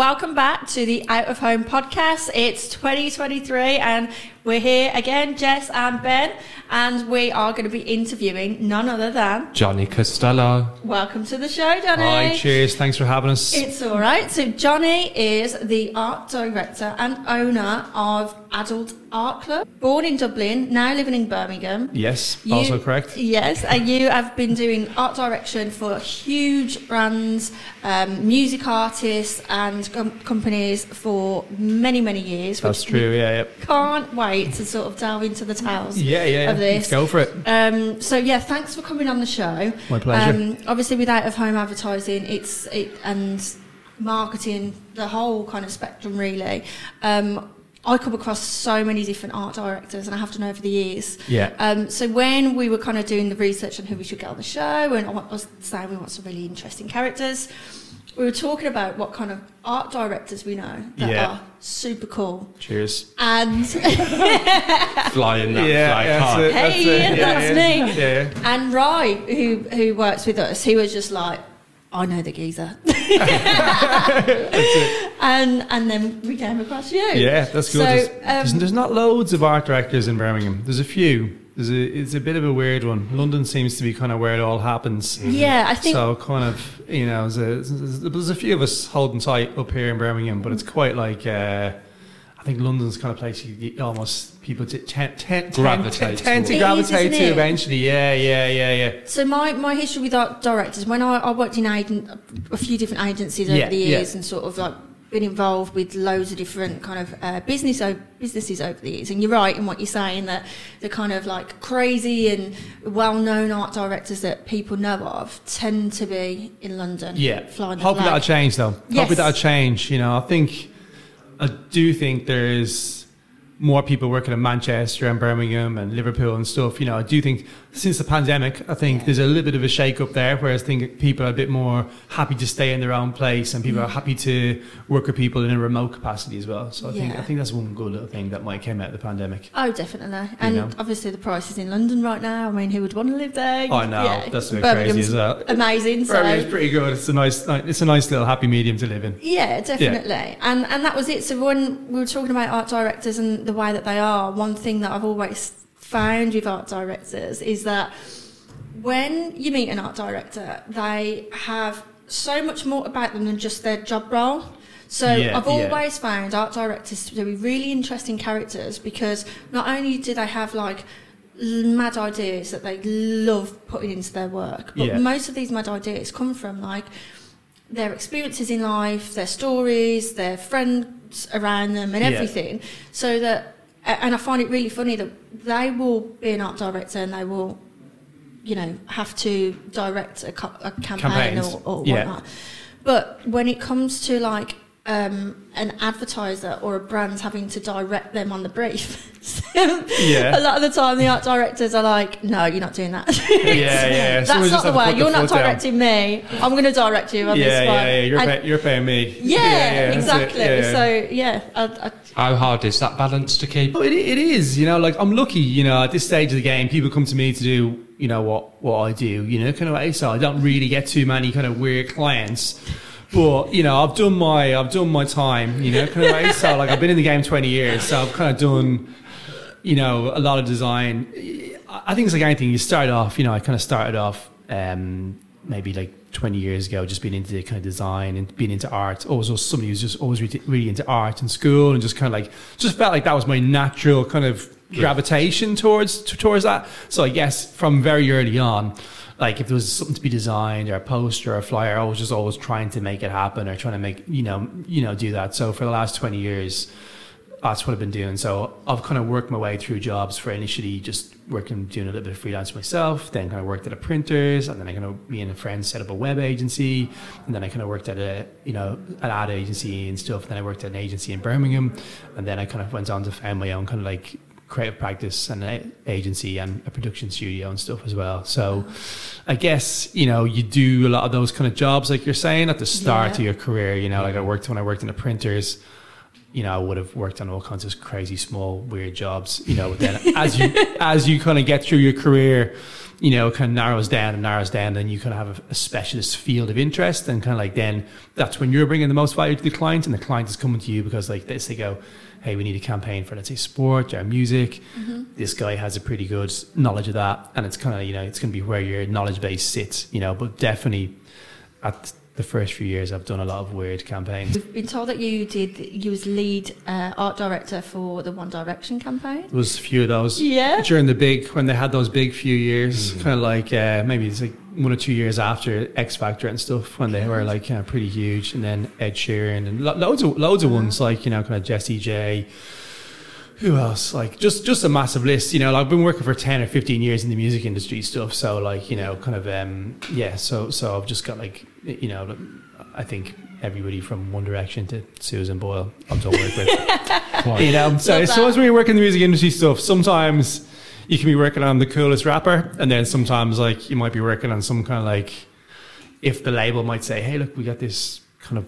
welcome back to the Out of Home podcast. It's 2023 and we're here again, Jess and Ben, and we are going to be interviewing none other than Jonny Costello. Welcome to the show, Jonny. Hi, cheers. Thanks for having us. It's all right. So, Jonny is the art director and owner of Adult Art Club. Born in Dublin, now living in Birmingham. yes, You- also correct. Yes, and you have been doing art direction for huge brands, um, music artists, and com- companies for many, many years. That's true. Yeah, we Can't wait to sort of delve into the tales yeah, yeah. yeah. of this. Let's go for it. Um, so yeah, thanks for coming on the show. My pleasure. Um, obviously, with out of home advertising, it's it and marketing, the whole kind of spectrum, really. Um, I come across so many different art directors, and I have done over the years. Yeah. Um, so when we were kind of doing the research on who we should get on the show, and I was saying we want some really interesting characters, we were talking about what kind of art directors we know that Yeah. are super cool. Cheers. And Flying that Yeah, flag that's high. it. Hey, it. Yeah, that's yeah. me. Yeah, yeah. And Rye, who who works with us, he was just like, I know the geezer. and and then we came across you. Yeah, that's good. So, there's, um, there's, there's not loads of art directors in Birmingham. There's a few. There's a, it's a bit of a weird one. London seems to be kind of where it all happens. Yeah, I think So kind of, you know, there's a, there's a few of us holding tight up here in Birmingham, but it's quite like, uh, I think London's kind of place you, you almost people t- tend, tend, Gravitate tend, tend to towards. It is, gravitate isn't to eventually. Yeah, yeah, yeah, yeah. so. My, my history with art directors, when I, I worked in agent, a few different agencies over Yeah, the yeah. years, and sort of like been involved with loads of different kind of uh, business o- businesses over the years. And you're right in what you're saying that the kind of like crazy and well-known art directors that people know of tend to be in London. Yeah. flying the Hopefully that'll change though. Yes. Hopefully that'll change. You know, I think I do think there's more people working in Manchester and Birmingham and Liverpool and stuff. You know, I do think since the pandemic, I think there's a little bit of a shake up there, whereas I think people are a bit more happy to stay in their own place and people are mm. happy to work with people in a remote capacity as well. So I think I think that's one good little thing that might come out of the pandemic. Oh, definitely. And know? obviously the prices in London right now. I mean, who would want to live there? I know, Yeah. that's a crazy as well. Amazing. So Birmingham's pretty good. It's a nice, it's a nice little happy medium to live in. Yeah, definitely. And and that was it. So when we were talking about art directors and the way that they are, one thing that I've always found with art directors is that when you meet an art director, they have so much more about them than just their job role. So Yeah, I've yeah. always found art directors to be really interesting characters because not only do they have like mad ideas that they love putting into their work, but Yeah. most of these mad ideas come from like their experiences in life, their stories, their friends around them, and Yeah. everything. So that, and I find it really funny that they will be an art director and they will, you know, have to direct a, co- a campaign Campaigns. or, or Yeah. whatnot. But when it comes to like um, an advertiser or a brand having to direct them on the brief, Yeah. a lot of the time the art directors are like, "No, you're not doing that." Yeah, yeah. That's Someone not the way. You're not foot down. directing me. I'm going to direct you on yeah, this one. Yeah, yeah, you're, And- pay, you're paying me. yeah, that's it. exactly. Yeah, yeah. So yeah, I, I, How hard is that balance to keep? Oh, it, it is, you know, like I'm lucky, you know, at this stage of the game, people come to me to do, you know, what, what I do, you know, kind of way. So I don't really get too many kind of weird clients. But, you know, I've done my, I've done my time, you know, kind of way. So like I've been in the game 20 years. So I've kind of done, you know, a lot of design. I I think it's like anything. You start off, you know, I kind of started off, um, maybe like 20 years ago, just being into kind of design and being into art. Always was somebody who's just always really, really into art in school and just kind of like, just felt like that was my natural kind of gravitation towards, towards that. So I guess from very early on, like if there was something to be designed or a poster or a flyer, I was just always trying to make it happen or trying to make, you know, you know, do that. So for the last 20 years, that's what I've been doing. So I've kind of worked my way through jobs for initially just working, doing a little bit of freelance myself, then kind of worked at a printers, and then I kind of, me and a friend set up a web agency, and then I kind of worked at a, you know, an ad agency and stuff. And Then I worked at an agency in Birmingham, and then I kind of went on to found my own kind of like creative practice and an agency and a production studio and stuff as well. So I guess, you know, you do a lot of those kind of jobs, like you're saying, at the start Yeah. of your career, you know, like I worked when I worked in the printers, you know, I would have worked on all kinds of crazy small weird jobs. You know, then as you as you kind of get through your career, you know, kind of narrows down and narrows down, then you kind of have a, a specialist field of interest, and kind of like then that's when you're bringing the most value to the client, and the client is coming to you because like this, they go, hey, we need a campaign for let's say sport or music. This guy has a pretty good knowledge of that, and it's kind of you know it's going to be where your knowledge base sits, you know. But definitely at the first few years, I've done a lot of weird campaigns. We've been told that you did. You was lead uh, art director for the One Direction campaign. There was a few of those. Yeah. During the big, when they had those big few years, kind of like uh, maybe it's like one or two years after X Factor and stuff, when they were like kind of pretty huge, and then Ed Sheeran and lo- loads of loads of ones like you know kind of Jessie J. Who else? Like just just a massive list. You know, like, I've been working for ten or fifteen years in the music industry stuff. So like you know, kind of um yeah. So so I've just got like you know, I think everybody from One Direction to Susan Boyle I've done work with. you know, so always that. when work in the music industry stuff, sometimes you can be working on the coolest rapper, and then sometimes like you might be working on some kind of like if the label might say, "Hey, look, we got this kind of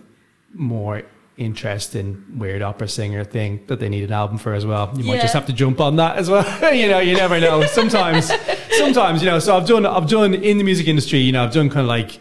more interesting weird opera singer thing that they need an album for as well." You might just have to jump on that as well. you know, you never know. Sometimes, sometimes you know. So I've done, I've done in the music industry. You know, I've done kind of like,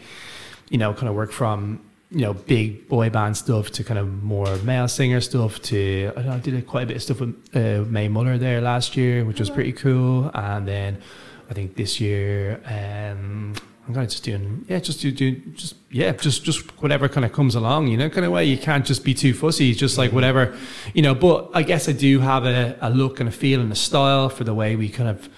you know, kind of work from you know big boy band stuff to kind of more male singer stuff to I, know, I did quite a bit of stuff with uh, Mae Muller there last year, which was pretty cool. And then I think this year um, I'm kind of just doing yeah, just do, do just yeah, just just whatever kind of comes along, you know, kind of way. You can't just be too fussy, just like whatever, you know. But I guess I do have a, a look and a feel and a style for the way we kind of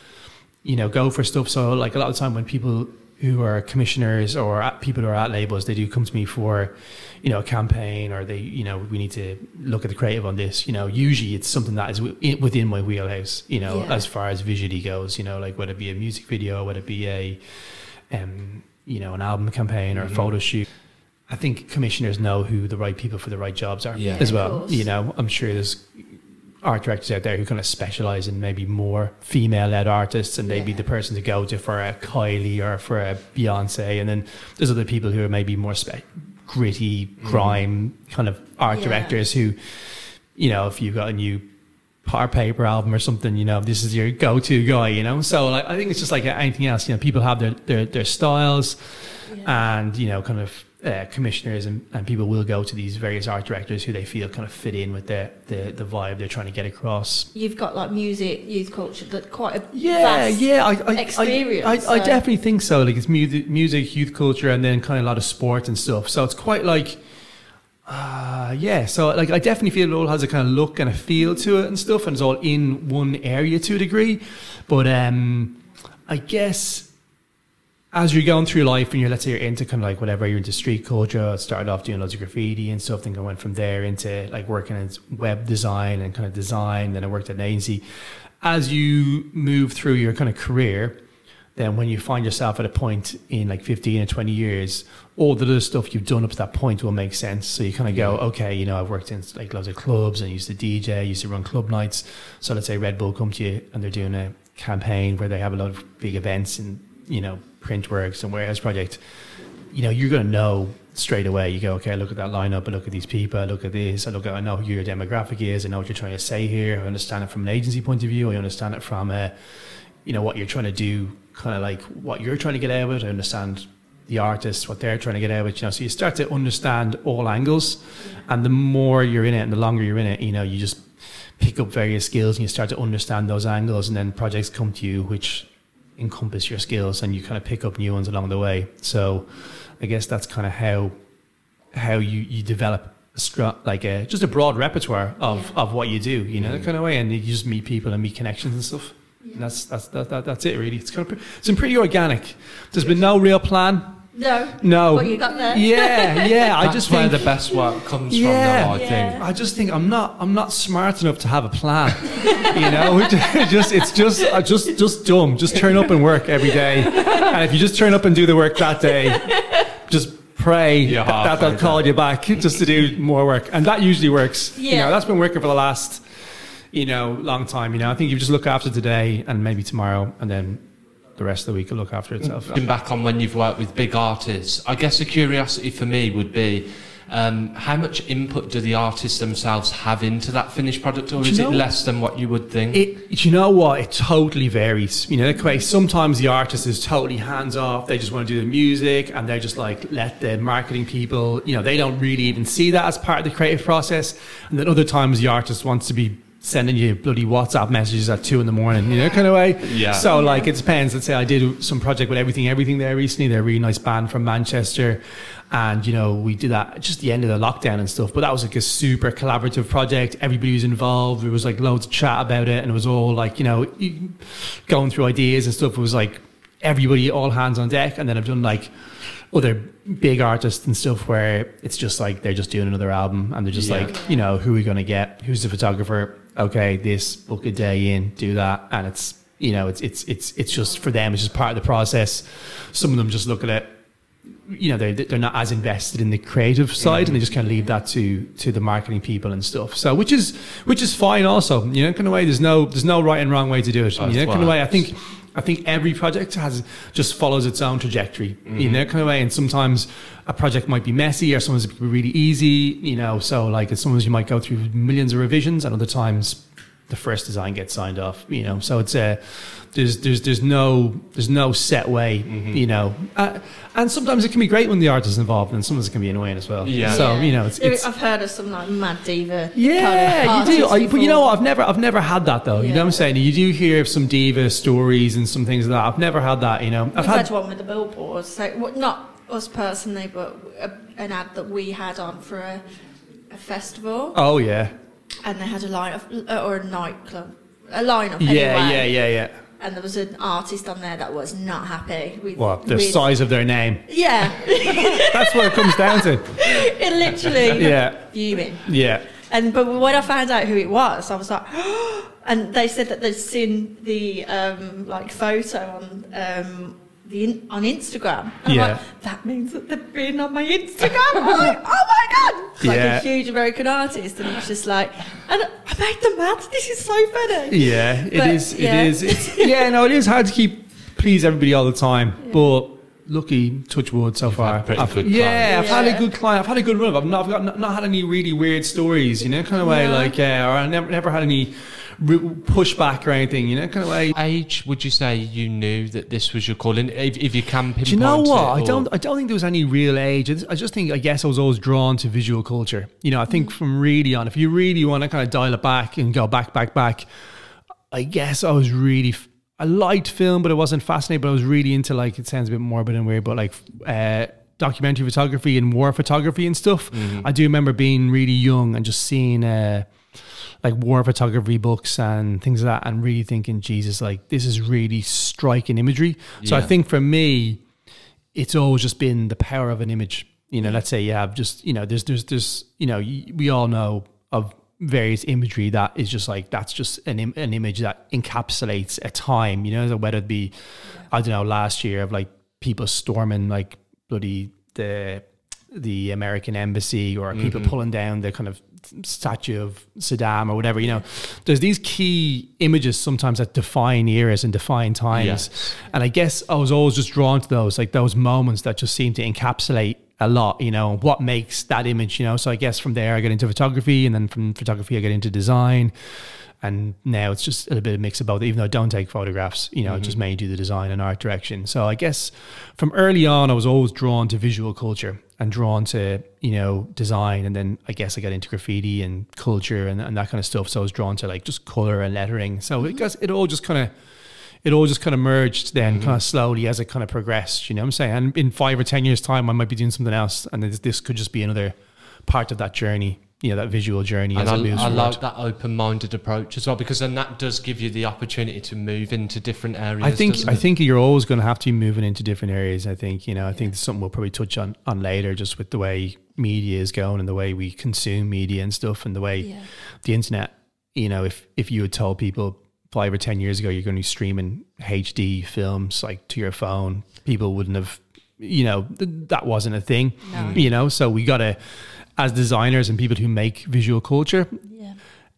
you know go for stuff. So like a lot of time when people who are commissioners or people who are at labels, they do come to me for, you know, a campaign or they, you know, we need to look at the creative on this. You know, usually it's something that is within my wheelhouse. You know, Yeah. as far as visually goes. You know, like whether it be a music video, whether it be a, um, you know, an album campaign or a photo shoot. I think commissioners know who the right people for the right jobs are Yeah. as well. You know, I'm sure there's art directors out there who kind of specialize in maybe more female led artists and they'd be the person to go to for a Kylie or for a Beyonce. And then there's other people who are maybe more spe- gritty, mm-hmm. grime kind of art Yeah. directors who, you know, if you've got a new Par Paper album or something, you know, this is your go to guy, you know? So like, I think it's just like anything else, you know, people have their, their, their styles and, you know, kind of uh, commissioners and, and people will go to these various art directors who they feel kind of fit in with the, the, the vibe they're trying to get across. You've got like music, youth culture, that quite a Yeah, yeah, I, I, experience. I, I, I definitely think so. Like it's music, music, youth culture, and then kind of a lot of sport and stuff. So it's quite like, uh, yeah. So like I definitely feel it all has a kind of look and a feel to it and stuff, and it's all in one area to a degree. But um, I guess as you're going through life and you're let's say you're into kind of like whatever you're into street culture started off doing loads of graffiti and stuff then I went from there into like working in web design and kind of design then I worked at an agency as you move through your kind of career then when you find yourself at a point in like 15 or 20 years all the other stuff you've done up to that point will make sense. So you kind of go okay you know I've worked in like loads of clubs and used to DJ used to run club nights. So let's say Red Bull come to you and they're doing a campaign where they have a lot of big events and you know Printworks and Warehouse Project, you know, you're going to know straight away. You go, okay, look at that lineup, I look at these people, I look at this, I look at, I know who your demographic is, I know what you're trying to say here, I understand it from an agency point of view, I understand it from, uh, you know, what you're trying to do, kind of like what you're trying to get out of it, I understand the artists, what they're trying to get out of it, you know, so you start to understand all angles, and the more you're in it and the longer you're in it, you know, you just pick up various skills and you start to understand those angles, and then projects come to you which encompass your skills and you kind of pick up new ones along the way. So I guess that's kind of how how you, you develop a str- like a just a broad repertoire of, of what you do, you know, that kind of way, and you just meet people and meet connections and stuff. And that's that's that, that, that's it really. It's kind of pre- it's been pretty organic. There's been no real plan. No. No. What you got there? Yeah, yeah. I just where think the best work comes Yeah. from, though, I Yeah. think. I just think I'm not I'm not smart enough to have a plan. you know, It just it's just I just just dumb. Just turn up and work every day, and if you just turn up and do the work that day, just pray You're that, that they'll call there. you back just to do more work, and that usually works. You Yeah. know, that's been working for the last you know long time. You know, I think you just look after today and maybe tomorrow, and then the rest of the week will look after itself. Looking back on when you've worked with big artists, I guess a curiosity for me would be Um, how much input do the artists themselves have into that finished product, or Do is it less than what you would think? It, do you know what? It totally varies. You know, like, way sometimes the artist is totally hands off. They just want to do the music, and they're just like let the marketing people. You know, they don't really even see that as part of the creative process. And then other times the artist wants to be sending you bloody WhatsApp messages at two in the morning. You know, kind of way. Yeah. So like it depends. Let's say I did some project with everything, everything there recently. They're a really nice band from Manchester. And you know, we did that just the end of the lockdown and stuff. But that was like a super collaborative project. Everybody was involved. There was like loads of chat about it, and it was all like you know, going through ideas and stuff. It was like everybody, all hands on deck. And then I've done like other big artists and stuff where it's just like they're just doing another album, and they're just Yeah. like, you know, who are we going to get? Who's the photographer? Okay, this book a day in, do that, and it's you know, it's it's it's it's just for them. It's just part of the process. Some of them just look at it you know they're, they're not as invested in the creative side and they just kind of leave that to to the marketing people and stuff so which is which is fine also you know kind of way there's no there's no right and wrong way to do it Oh, you know kind of way i think i think every project has just follows its own trajectory in mm-hmm. that kind of way. And sometimes a project might be messy or sometimes it could be really easy you know. So like sometimes you might go through millions of revisions and other times the first design gets signed off you know so it's a there's there's there's no there's no set way mm-hmm. you know uh, and sometimes it can be great when the artist is involved and sometimes it can be annoying as well Yeah. so you know it's, it's I've heard of some like mad diva. yeah, kind of you do. artists I, but you know what? I've never, I've never had that though. You know what I'm saying? You do hear of some diva stories and some things like that. I've never had that. You know, I've We've had. had one with the billboards. So well, not us personally, but a, an ad that we had on for a, a festival, Oh yeah, and they had a line of or a nightclub, a lineup. yeah, anyway. yeah, yeah, yeah. And there was an artist on there that was not happy with What the with- size of their name? Yeah, That's what it comes down to. it literally Yeah, fuming. yeah. And but when I found out who it was, I was like, and they said that they'd seen the um, like photo on um, the in, on Instagram. And I'm Yeah. like, that means that they've been on my Instagram. I'm like, oh my god! It's like Yeah. a huge American artist, and it's just like, and I made them mad. This is so funny. Yeah, it But, is. It yeah. is. It's, yeah, no, it is hard to keep please everybody all the time. But lucky, touch wood so far. had pretty I've- good yeah, I've had a good client. I've had a good run. I've not, I've got, not, not had any really weird stories, you know, kind of way. Yeah. Like, uh, or I never, never had any re- pushback or anything, you know, kind of way. age would you say you knew that this was your calling? If, if you can pinpoint Do you know what? I don't. I don't think there was any real age. I just- think. I guess I was always drawn to visual culture. You know, I think from really on. If you really want to kind of dial it back and go back, back, back, I guess I was really. f- I liked film, but I wasn't fascinated. But I was really into like. It sounds a bit morbid and weird, but like. uh documentary photography and war photography and stuff. I do remember being really young and just seeing uh, like war photography books and things like that, and really thinking, Jesus, like this is really striking imagery. So I think for me, it's always just been the power of an image. You know, let's say you have just, you know, there's, there's, there's, you know, we all know of various imagery that is just like, that's just an, Im- an image that encapsulates a time, you know, so whether it be, I don't know, last year of like people storming like bloody the, the American embassy or people mm-hmm. pulling down the kind of statue of Saddam or whatever, you know, there's these key images sometimes that define eras and define times. Yes. And I guess I was always just drawn to those, like those moments that just seem to encapsulate a lot, you know, what makes that image, you know. So I guess from there I get into photography and then from photography I get into design. And now it's just a little bit of mix of both, even though I don't take photographs, you know, I just mm-hmm. mainly do the design and art direction. So I guess from early on, I was always drawn to visual culture and drawn to, you know, design. And then I guess I got into graffiti and culture and, and that kind of stuff. So I was drawn to like just color and lettering. So it, mm-hmm. guess it all just kind of, it all just kind of merged then kind of mm-hmm. slowly as it kind of progressed, you know what I'm saying? And in five or 10 years time, I might be doing something else. And this, this could just be another part of that journey, you know, that visual journey And as I, it moves I forward. like that open-minded approach as well because then that does give you the opportunity to move into different areas. I think I it? think you're always going to have to be moving into different areas. I think you know. I think it's something we'll probably touch on on later, just with the way media is going and the way we consume media and stuff, and the way Yeah. the internet. You know, if if you had told people five or ten years ago you're going to be streaming HD films like to your phone, people wouldn't have. You know, th- that wasn't a thing. No. You know, so we got to, as designers and people who make visual culture, Yeah.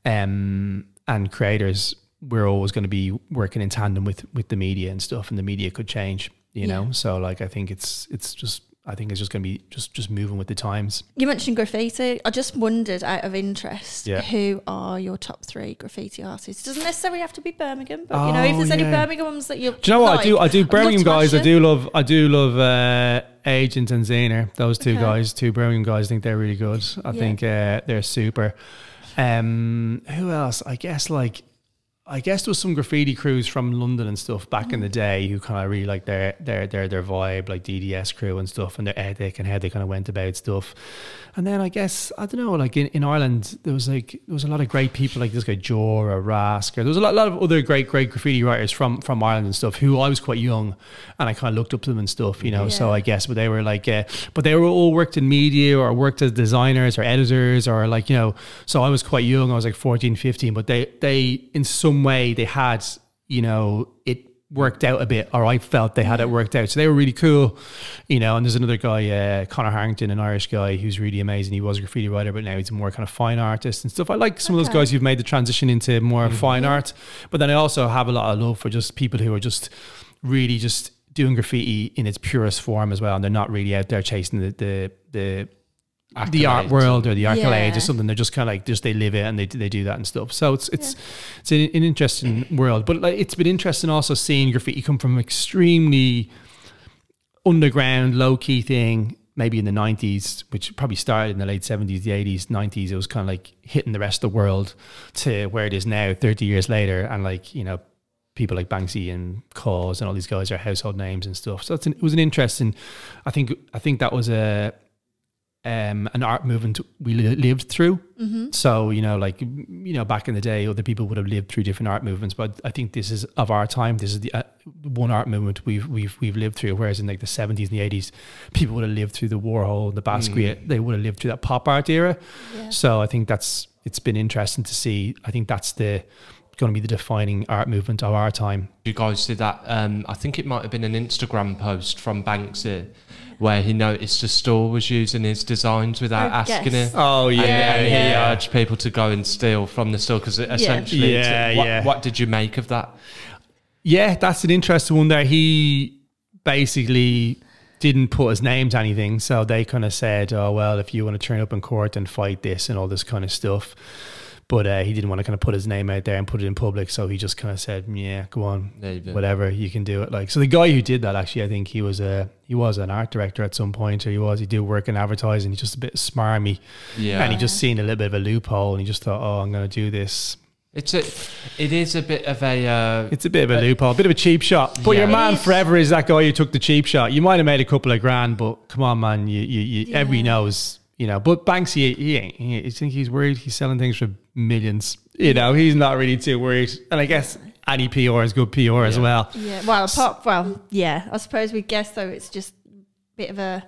um, and creators, we're always going to be working in tandem with with the media and stuff, and the media could change, you know. So like, I think it's it's just I think it's just going to be just just moving with the times. You mentioned graffiti. I just wondered, out of interest, Yeah. who are your top three graffiti artists? It doesn't necessarily have to be Birmingham, but you know, if Oh, there's any yeah. Birmingham ones that you Do you know what I do? I do Birmingham guys. I do love. I do love uh, Agent and Zaner. Those two Okay. guys, two Birmingham guys. I think they're really good. I Yeah. think uh, they're super. Um, who else? I guess like. I guess there was some graffiti crews from London and stuff back in the mm. day who kind of really like their their their their vibe, like DDS crew and stuff, and their ethic and how they kind of went about stuff. And then I guess I don't know, like in, in Ireland, there was like there was a lot of great people like this guy Jor or Rask, or there was a lot, lot of other great great graffiti writers from from Ireland and stuff who I was quite young, and I kind of looked up to them and stuff, you know. So I guess, but they were like, uh, but they were all worked in media or worked as designers or editors or like you know. So I was quite young. I was like 14, 15, but they they in some way they had you know it worked out a bit or I felt they had it worked out. So they were really cool you know and there's another guy uh, Conor Harrington an Irish guy who's really amazing. He was a graffiti writer but now he's a more kind of fine artist and stuff. I like some of those guys who've made the transition into more fine art. But then I also have a lot of love for just people who are just really just doing graffiti in its purest form as well. And they're not really out there chasing the the the the art world or the accolades Yeah. or something. They're just kind of like just they live it and they they do that and stuff. So it's it's it's an, an interesting world. But like it's been interesting also seeing graffiti come from extremely underground, low key thing. Maybe in the nineties, which probably started in the late seventies, the eighties, nineties, it was kind of like hitting the rest of the world to where it is now, thirty years later, and like you know, people like Banksy and KAWS and all these guys are household names and stuff. So it's an, it was an interesting. I think I think that was a um, an art movement we li- lived through. So you know, like you know, back in the day, other people would have lived through different art movements, but I think this is of our time. This is the uh, one art movement we've we've we've lived through. Whereas in like the seventies and the eighties, people would have lived through the Warhol, the Basquiat. They would have lived through that pop art era. Yeah. So I think that's it's been interesting to see. I think that's the going to be the defining art movement of our time. You guys did that. Um, I think it might have been an Instagram post from Banksy where he noticed a store was using his designs without Oh, asking yes. it. Oh And, and he yeah. urged people to go and steal from the store because essentially, it's- Yeah, what, yeah. what did you make of that? Yeah, that's an interesting one there. He basically didn't put his name to anything. So they kind of said, oh, well, if you want to turn up in court and fight this and all this kind of stuff. But uh, he didn't want to kind of put his name out there and put it in public. So he just kind of said, yeah, go on, Leave it. whatever, you can do it. Like, so the guy who did that, actually, I think he was a, he was an art director at some point, or he was, he did work in advertising. He's just a bit smarmy. Yeah, And he just seen a little bit of a loophole and he just thought, oh, I'm going to do this. it's a, it is a bit of a. Uh, It's a bit of a loophole, a bit of a cheap shot. But Yeah. your man It is. forever is that guy who took the cheap shot. You might have made a couple of grand, but come on, man, you, you, you Yeah. everybody knows, you know. But Banksy, he ain't. He, you think he's worried? He's selling things for millions. You know, he's not really too worried. And I guess any PR is good PR as well. Yeah. Well, pop. Well, yeah. I suppose we guess though it's just a bit of a.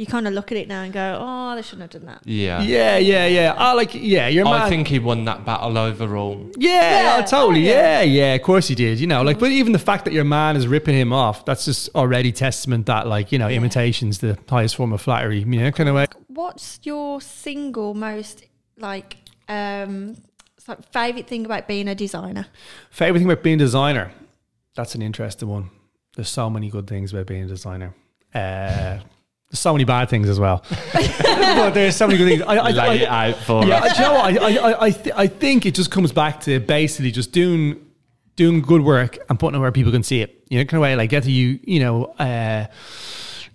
You kind of look at it now and go, "Oh, they shouldn't have done that." yeah. Yeah, yeah, yeah. I like, yeah, your man. I think he won that battle overall. Yeah, Yeah, totally. oh, yeah. yeah. yeah, Of course he did. You know, like, but even the fact that your man is ripping him off, that's just already testament that, like, you know, imitation's the highest form of flattery. You know, kind of way. What's your single most like um it's like favorite thing about being a designer? Favorite thing about being a designer? That's an interesting one. There's so many good things about being a designer. Uh, there's so many bad things as well. but there's so many good things. I, I, Lay I, it out for yeah, us. do you know what? I, I, I, I, th- I think it just comes back to basically just doing doing good work and putting it where people can see it. You know, kind of way like get to you. You know, uh,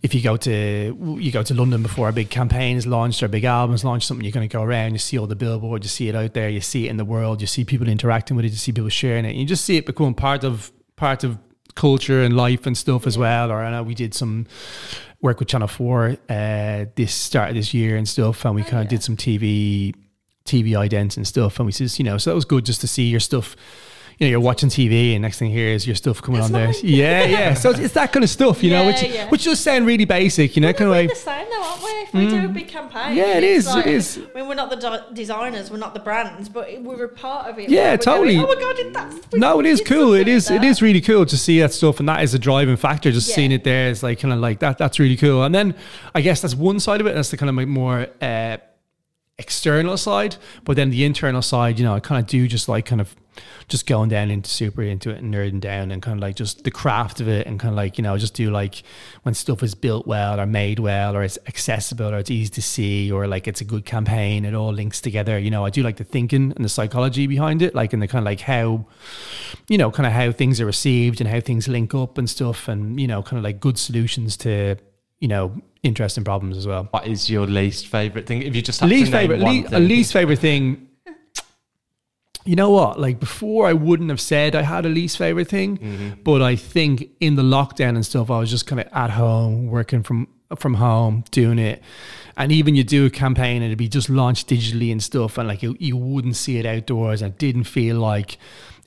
if you go to you go to London before a big campaign is launched or a big album is launched, something you're going to go around. You see all the billboards, you see it out there, you see it in the world, you see people interacting with it, you see people sharing it. You just see it become part of part of culture and life and stuff as well. Or I know we did some work with Channel Four uh, this start of this year and stuff, and we kind of yeah. did some TV TV idents and stuff, and we says, you know, so that was good just to see your stuff. You know, you're watching TV, and next thing here is your stuff coming That's on there. mine. Yeah, yeah. So it's, it's that kind of stuff, you know, Yeah, which yeah. which does sound really basic, you know, kind of like the same though, aren't we? If we do a big campaign, Yeah, it's is, it is. I mean, we're not the de- designers, we're not the brands, but we're a part of it. Yeah, totally. Going, oh my god, that's No, it is cool. It is like it is really cool to see that stuff, and that is a driving factor. Just Yeah. seeing it there is like kind of like that. That's really cool. And then I guess that's one side of it. That's the kind of like more uh, external side. But then the internal side, you know, I kind of do just like kind of just going down into super into it and nerding down and kind of like just the craft of it and kind of like you know just do like when stuff is built well or made well or it's accessible or it's easy to see or like it's a good campaign it all links together you know i do like the thinking and the psychology behind it like in the kind of like how you know kind of how things are received and how things link up and stuff and you know kind of like good solutions to you know interesting problems as well What is your least favorite thing? If you just have least to favorite, le- a least favorite thing. You know what? Like before, I wouldn't have said I had a least favorite thing, Mm-hmm. but I think in the lockdown and stuff, I was just kind of at home working from from home, doing it. And even you do a campaign and it'd be just launched digitally and stuff, and like you, you wouldn't see it outdoors, and it didn't feel like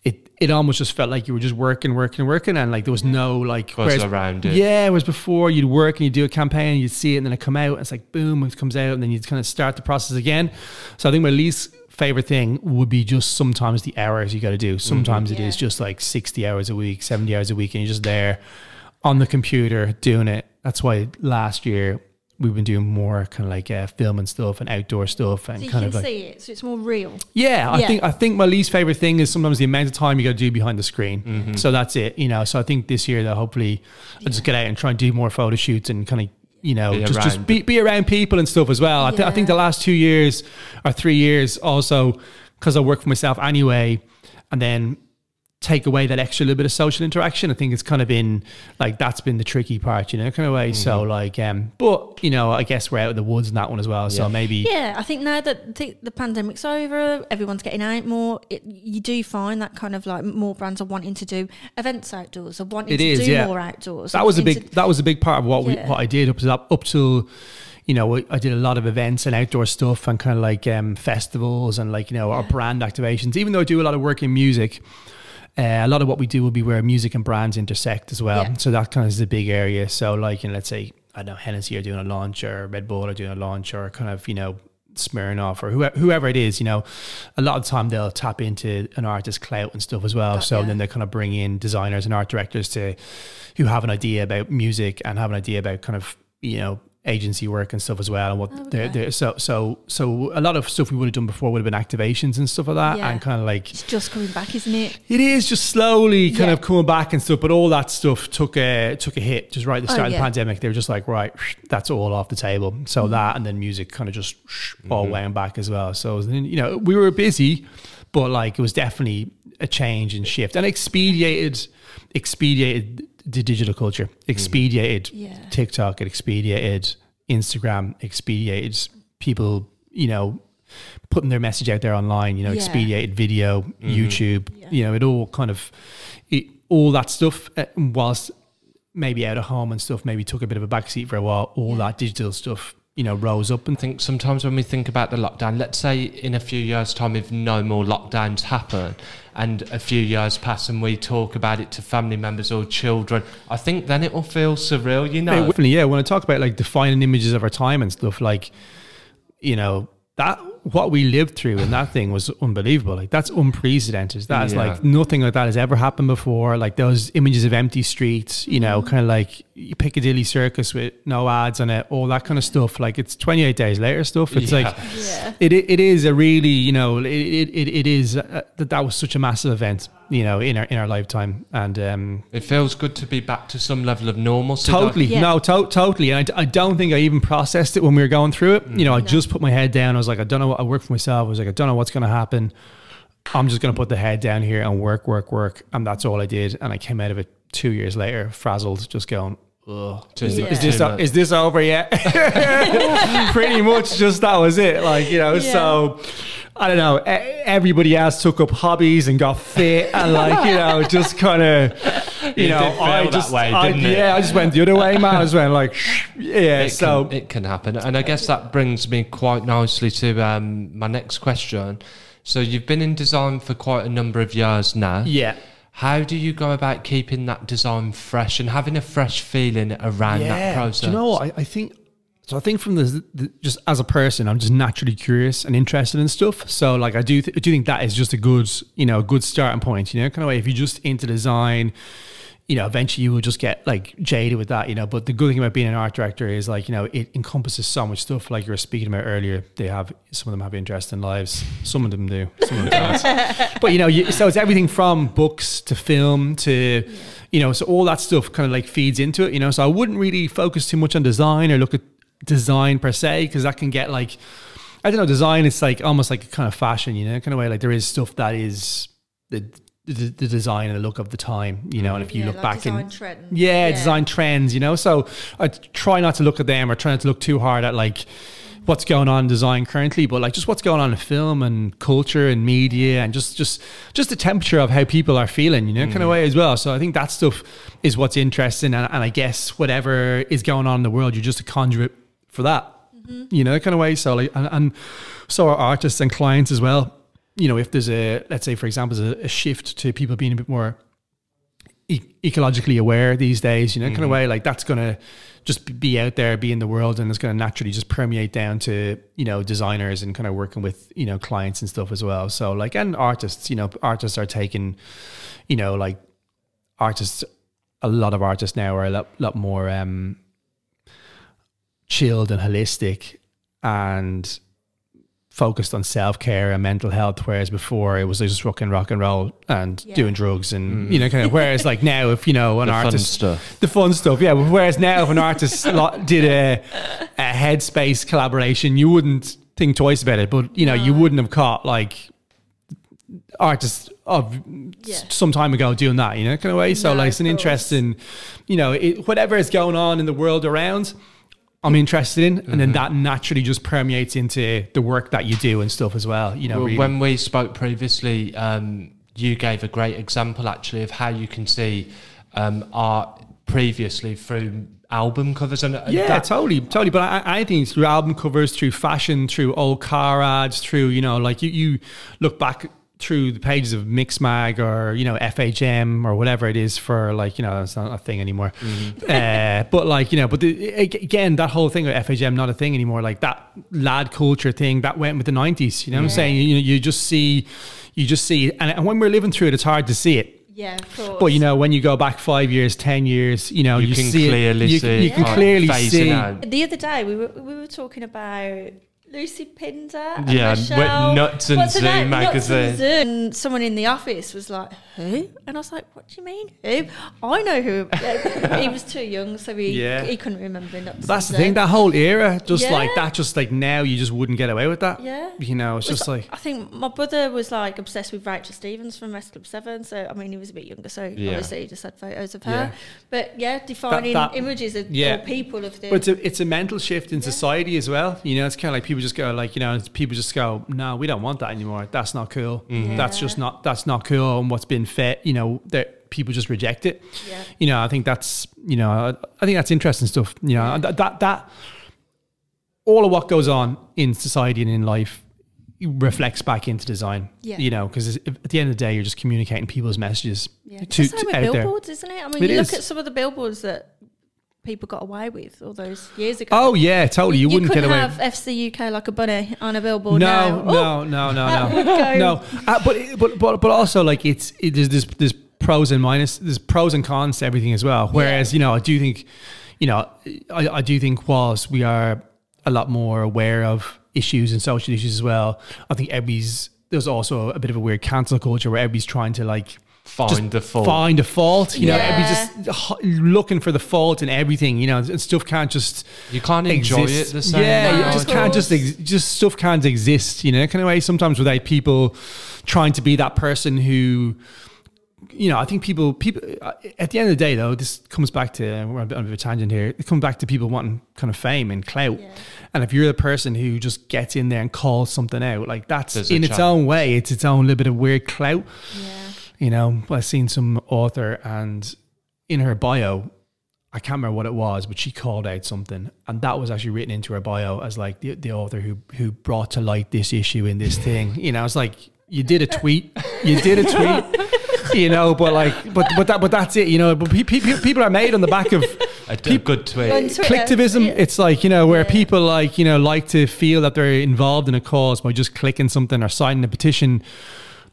it. It almost just felt like you were just working, working, working, and like there was no like Buzz around it. yeah, whereas before you'd work and you'd do a campaign, and you'd see it, and then it come out, and it's like boom, it comes out, and then you'd kind of start the process again. So I think my least favorite thing would be just sometimes the hours you got to do. Sometimes it is Yeah. just like sixty hours a week, seventy hours a week, and you're just there on the computer doing it. That's why last year we've been doing more kind of like uh, film and stuff and outdoor stuff and So you kind can of like see it, so it's more real. yeah, I Yeah. think I think my least favorite thing is sometimes the amount of time you got to do behind the screen. Mm-hmm. So that's it, you know. So I think this year that hopefully I'll just get out and try and do more photo shoots and kind of you know Be just just be, be around people and stuff as well. I, th- I think the last two years or three years also because I work for myself anyway, and then take away that extra little bit of social interaction. I think it's kind of been like that's been the tricky part, you know, kind of way. So Mm-hmm. like, um, but you know, I guess we're out of the woods in that one as well. So maybe Yeah, I think now that the, the pandemic's over, everyone's getting out more. It, you do find that kind of like more brands are wanting to do events outdoors, or wanting It to is, do yeah. more outdoors. that was a wanting big that was a big part of what we what I did up to that up till you know I did a lot of events and outdoor stuff and kind of like um, festivals and like you know our brand activations. Even though I do a lot of work in music, uh, a lot of what we do will be where music and brands intersect as well. Yeah. So that kind of is a big area. So like you know, let's say I don't know Hennessy are doing a launch or Red Bull are doing a launch or kind of you know. Smirnoff or whoever, whoever it is, you know, a lot of the time they'll tap into an artist clout and stuff as well. So ya. then they kind of bring in designers and art directors to who have an idea about music and have an idea about kind of you know agency work and stuff as well and what they're, they're so so so a lot of stuff we would have done before would have been activations and stuff like that Yeah. and kind of like It's just coming back, isn't it? it is just slowly kind Yeah. of coming back and stuff but all that stuff took a took a hit just right at the Oh, start of the yeah. pandemic they were just like right that's all off the table so Mm-hmm. that and then music kind of just all wound back as well so you know we were busy but like it was definitely a change and shift and expedited expedited the digital culture expedited Yeah. TikTok, it expedited Instagram, expedited people, you know, putting their message out there online, you know, Yeah. expedited video, YouTube, Yeah. you know, it all kind of, it, all that stuff, uh, whilst maybe out of home and stuff, maybe took a bit of a backseat for a while, all Yeah. that digital stuff, you know, rolls up and think sometimes when we think about the lockdown, let's say in a few years' time, if no more lockdowns happen and a few years pass and we talk about it to family members or children, I think then it will feel surreal, you know? definitely, yeah. When I talk about like defining images of our time and stuff, like you know that what we lived through in that thing was unbelievable. Like that's unprecedented. That's Yeah. like nothing like that has ever happened before. Like those images of empty streets, you know, kind of like Piccadilly Circus with no ads on it, all that kind of stuff. Like it's 28 days later stuff. It's Yeah. like Yeah. it, it it is a really you know it it, it, it is uh, that that was such a massive event you know in our in our lifetime and um It feels good to be back to some level of normalcy. Totally, Yeah. no, to- totally. And I, I don't think I even processed it when we were going through it. You know, I No. just put my head down. I was like, I don't know. what I work for myself. I was like, I don't know what's going to happen. I'm just going to put the head down here and work, work, work, and that's all I did. And I came out of it two years later, frazzled, just going. Ugh. Just- Yeah. Is this too is this over yet? Pretty much, just that was it. Like you know, Yeah. so I don't know. Everybody else took up hobbies and got fit, and like you know, just kind of you It know, I that just way, I, yeah, I just went the other way, man. I just went like yeah. it so can, it can happen. And I guess that brings me quite nicely to um, my next question. So you've been in design for quite a number of years now. yeah, How do you go about keeping that design fresh and having a fresh feeling around that process? Do you know what? I, I think so. I think from the, the just as a person, I'm just naturally curious and interested in stuff. So like I do, th- I do think that is just a good, you know, a good starting point. You know, kind of way if you're just into design, you know, eventually you will just get like jaded with that, you know. But the good thing about being an art director is like, you know, it encompasses so much stuff. Like you were speaking about earlier, they have some of them have interesting lives, some of them do, some of them don't. but you know, you, so it's everything from books to film to, you know, so all that stuff kind of like feeds into it, you know. So I wouldn't really focus too much on design or look at design per se because that can get like, I don't know, design. It's like almost like a kind of fashion, you know, kind of way. Like there is stuff that is the the, the design and the look of the time, you know. And if you Yeah, look like back in trends. yeah, Yeah. design trends, you know. So I try not to look at them or try not to look too hard at like what's going on in design currently, but like just what's going on in film and culture and media and just just just the temperature of how people are feeling, you know, kind of mm. way as well. So I think that stuff is what's interesting, and, and I guess whatever is going on in the world, you're just a conduit for that, you know, kind of way. So like, and, and so are artists and clients as well. You know, if there's a let's say for example, there's a, a shift to people being a bit more e- ecologically aware these days, you know, kind of way like that's going to just be out there, be in the world, and it's going to naturally just permeate down to you know designers and kind of working with you know clients and stuff as well. So like and artists, you know, artists are taking, you know, like artists. A lot of artists now are a lot, lot more um, chilled and holistic, and focused on self care and mental health, whereas before it was just rocking rock and roll and Yeah. doing drugs and mm. you know kind of. Whereas like now, if you know an The fun artist, stuff. the fun stuff, yeah. Whereas now, if an artist lo- did a, a Headspace collaboration, you wouldn't think twice about it. But you know, you wouldn't have caught like artists of Yeah. some time ago doing that. You know, kind of way. So No, like, it's an of course. interesting, you know, it, whatever is going on in the world around. I'm interested in, and Mm-hmm. then that naturally just permeates into the work that you do and stuff as well. You know, Well, really. When we spoke previously, um, you gave a great example actually of how you can see um, art previously through album covers and and Yeah, that- totally, totally. But I, I think through album covers, through fashion, through old car ads, through you know, like you, you look back through the pages of Mixmag or you know FHM or whatever it is for like you know it's not a thing anymore. Uh, but like you know, but the, again, that whole thing of FHM not a thing anymore. Like that lad culture thing that went with the nineties. You know what I'm saying? You know, you just see, you just see, and, and when we're living through it, it's hard to see it. Yeah, of course. But you know, when you go back five years, ten years, you know, you, you, can see it- clearly you, see you can art clearly see. out. the other day we were we were talking about Lucy Pinder. And Yeah, and Michelle. went Nuts and What's her Zoo? Nuts and magazine. And someone in the office was like, "Who?" And I was like, "What do you mean who?" I know who. he was too young, so he Yeah. he couldn't remember Nuts. That's the and thing. That whole era, just Yeah. like that, just like now, you just wouldn't get away with that. Yeah. You know, it's Was- just like I think my brother was like obsessed with Rachel Stevens from S Club Seven. So I mean, he was a bit younger, so Yeah. obviously he just had photos of her. Yeah. But yeah, defining that- images of yeah. people of the. But it's a, it's a mental shift in society as well. You know, it's kind of like people just go like, you know, people just go, no, we don't want that anymore. That's not cool. Mm-hmm. That's Yeah. just not, that's not cool. And what's been fed, you know, that people just reject it. Yeah. You know, I think that's, you know, I, I think that's interesting stuff. You know, Yeah. that, that, that, all of what goes on in society and in life reflects back into design. Yeah. You know, because at the end of the day, you're just communicating people's messages Yeah. to, It's the same to with billboards, isn't it? I mean, It you is. look at some of the billboards that people got away with all those years ago. Oh yeah, totally. You, wouldn't get away. have FC UK like a bunny on a billboard. no, now. No, no, no, no, no. Uh, but but but but also like it's it, there's there's there's pros and minus. There's pros and cons to everything as well. Whereas you know I do think you know I, I do think whilst we are a lot more aware of issues and social issues as well, I think everybody's there's also a bit of a weird cancel culture where everybody's trying to like Find just the fault. Find a fault. You know, Yeah. everybody's just looking for the fault in everything. You know, and stuff can't just You can't enjoy exist. it the same. Yeah, No, you just can't just course. ex- just stuff can't exist. You know, kind of way. Sometimes without people trying to be that person who. You know, I think people, people. uh, At the end of the day, though, this comes back to we're on a bit of a tangent here. It comes back to people wanting kind of fame and clout. Yeah. And if you're the person who just gets in there and calls something out, like that's There's in its chance. own way, it's its own little bit of weird clout. Yeah. You know, I seen some author and in her bio, I can't remember what it was, but she called out something, and that was actually written into her bio as like the, the author who who brought to light this issue in this thing. You know, it's like you did a tweet, you did a tweet, you know, but like, but but that but that's it, you know. But pe- pe- people are made on the back of A, a good tweet. On Twitter, clicktivism. yeah. It's like you know where Yeah. people like you know like to feel that they're involved in a cause by just clicking something or signing a petition.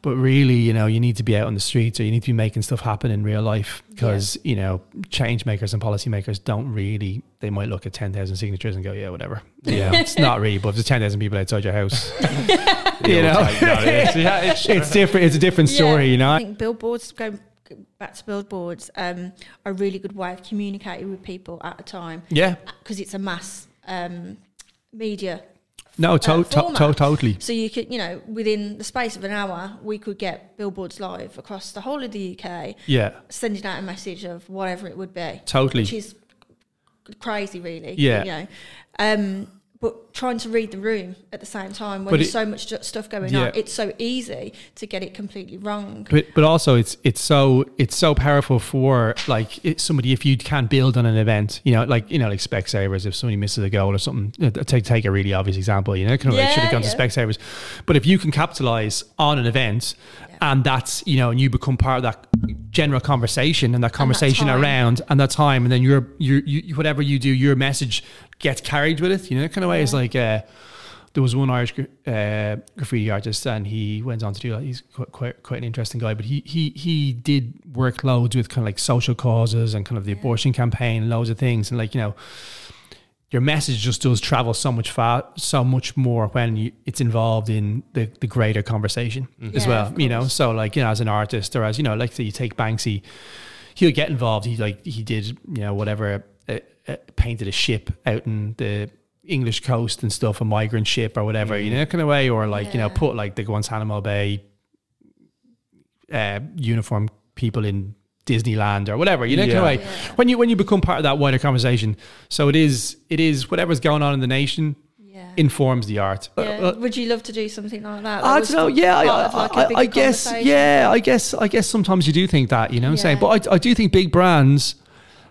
But really, you know, you need to be out on the streets or you need to be making stuff happen in real life because you know, change makers and policymakers don't really. They might look at ten thousand signatures and go, yeah, whatever. Yeah, it's not really. But if there's ten thousand people outside your house, you know, yeah, it's, it's different. It's a different story. Yeah. You know, I think billboards going back to billboards um, are a really good way of communicating with people at a time yeah. because it's a mass um, media. No, to- uh, to- to- totally. So you could, you know, within the space of an hour, we could get billboards live across the whole of the UK, Yeah, sending out a message of whatever it would be. Totally. Which is crazy, really. Yeah. You know, um, but trying to read the room at the same time when But there's it- so much stuff going Yeah. on, it's so easy to get it completely wrong. but but also it's it's so it's so powerful for like somebody if you can't build on an event, you know, like you know, like Specsavers. If somebody misses a goal or something, take take a really obvious example. You know, kind of like Yeah, should have gone yeah. to Specsavers. But if you can capitalize on an event. And that's you know, and you become part of that general conversation and that conversation time. around and that time, and then your your you, whatever you do, your message gets carried with it. You know, kind of way. It's like uh, there was one Irish uh, graffiti artist, and he went on to do. Like, He's quite, quite quite an interesting guy, but he he he did work loads with kind of like social causes and kind of the abortion campaign, loads of things, and like you know, your message just does travel so much far, so much more when you, it's involved in the the greater conversation as Yeah, well. You know, so like you know, as an artist or as you know, like say you take Banksy, he'll get involved. He like he did you know whatever uh, painted a ship out in the English coast and stuff, a migrant ship or whatever, you know, kind of way, or like you know put like the Guantanamo Bay uh, uniform people in Disneyland or whatever, you know, kind of way. Yeah. When you when you become part of that wider conversation, so it is it is whatever's going on in the nation Yeah. informs the art. yeah. Uh, uh, Would you love to do something like that? I don't know. Yeah, I, like, I, I guess. Yeah, I guess. I guess sometimes you do think that. You know, what I'm saying, but I, I do think big brands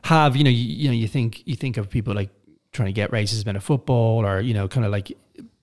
have. You know, you, you know, you think you think of people like trying to get racism in a football, or you know, kind of like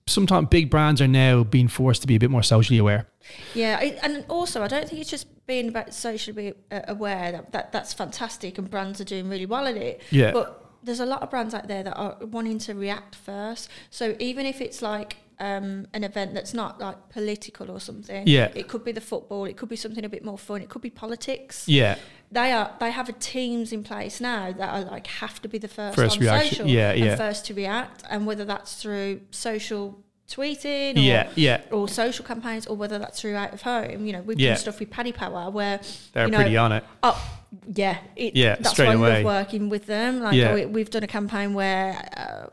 sometimes big brands are now being forced to be a bit more socially aware. Yeah, and also I don't think it's just being about socially aware that, that that's fantastic and brands are doing really well at it. Yeah. But there's a lot of brands out there that are wanting to react first. So even if it's like um, an event that's not like political or something, Yeah. it could be the football, it could be something a bit more fun, it could be politics. Yeah, They are they have a teams in place now that are like have to be the first, First on reaction. social Yeah, and yeah. first to react, and whether that's through social tweeting or yeah, yeah. or social campaigns, or whether that's through out of home. You know, we've Yeah. done stuff with Paddy Power where They're you know, pretty on it. Oh, yeah, it, Yeah, That's straight why I away. love working with them. Like Yeah. we, we've done a campaign where. Uh,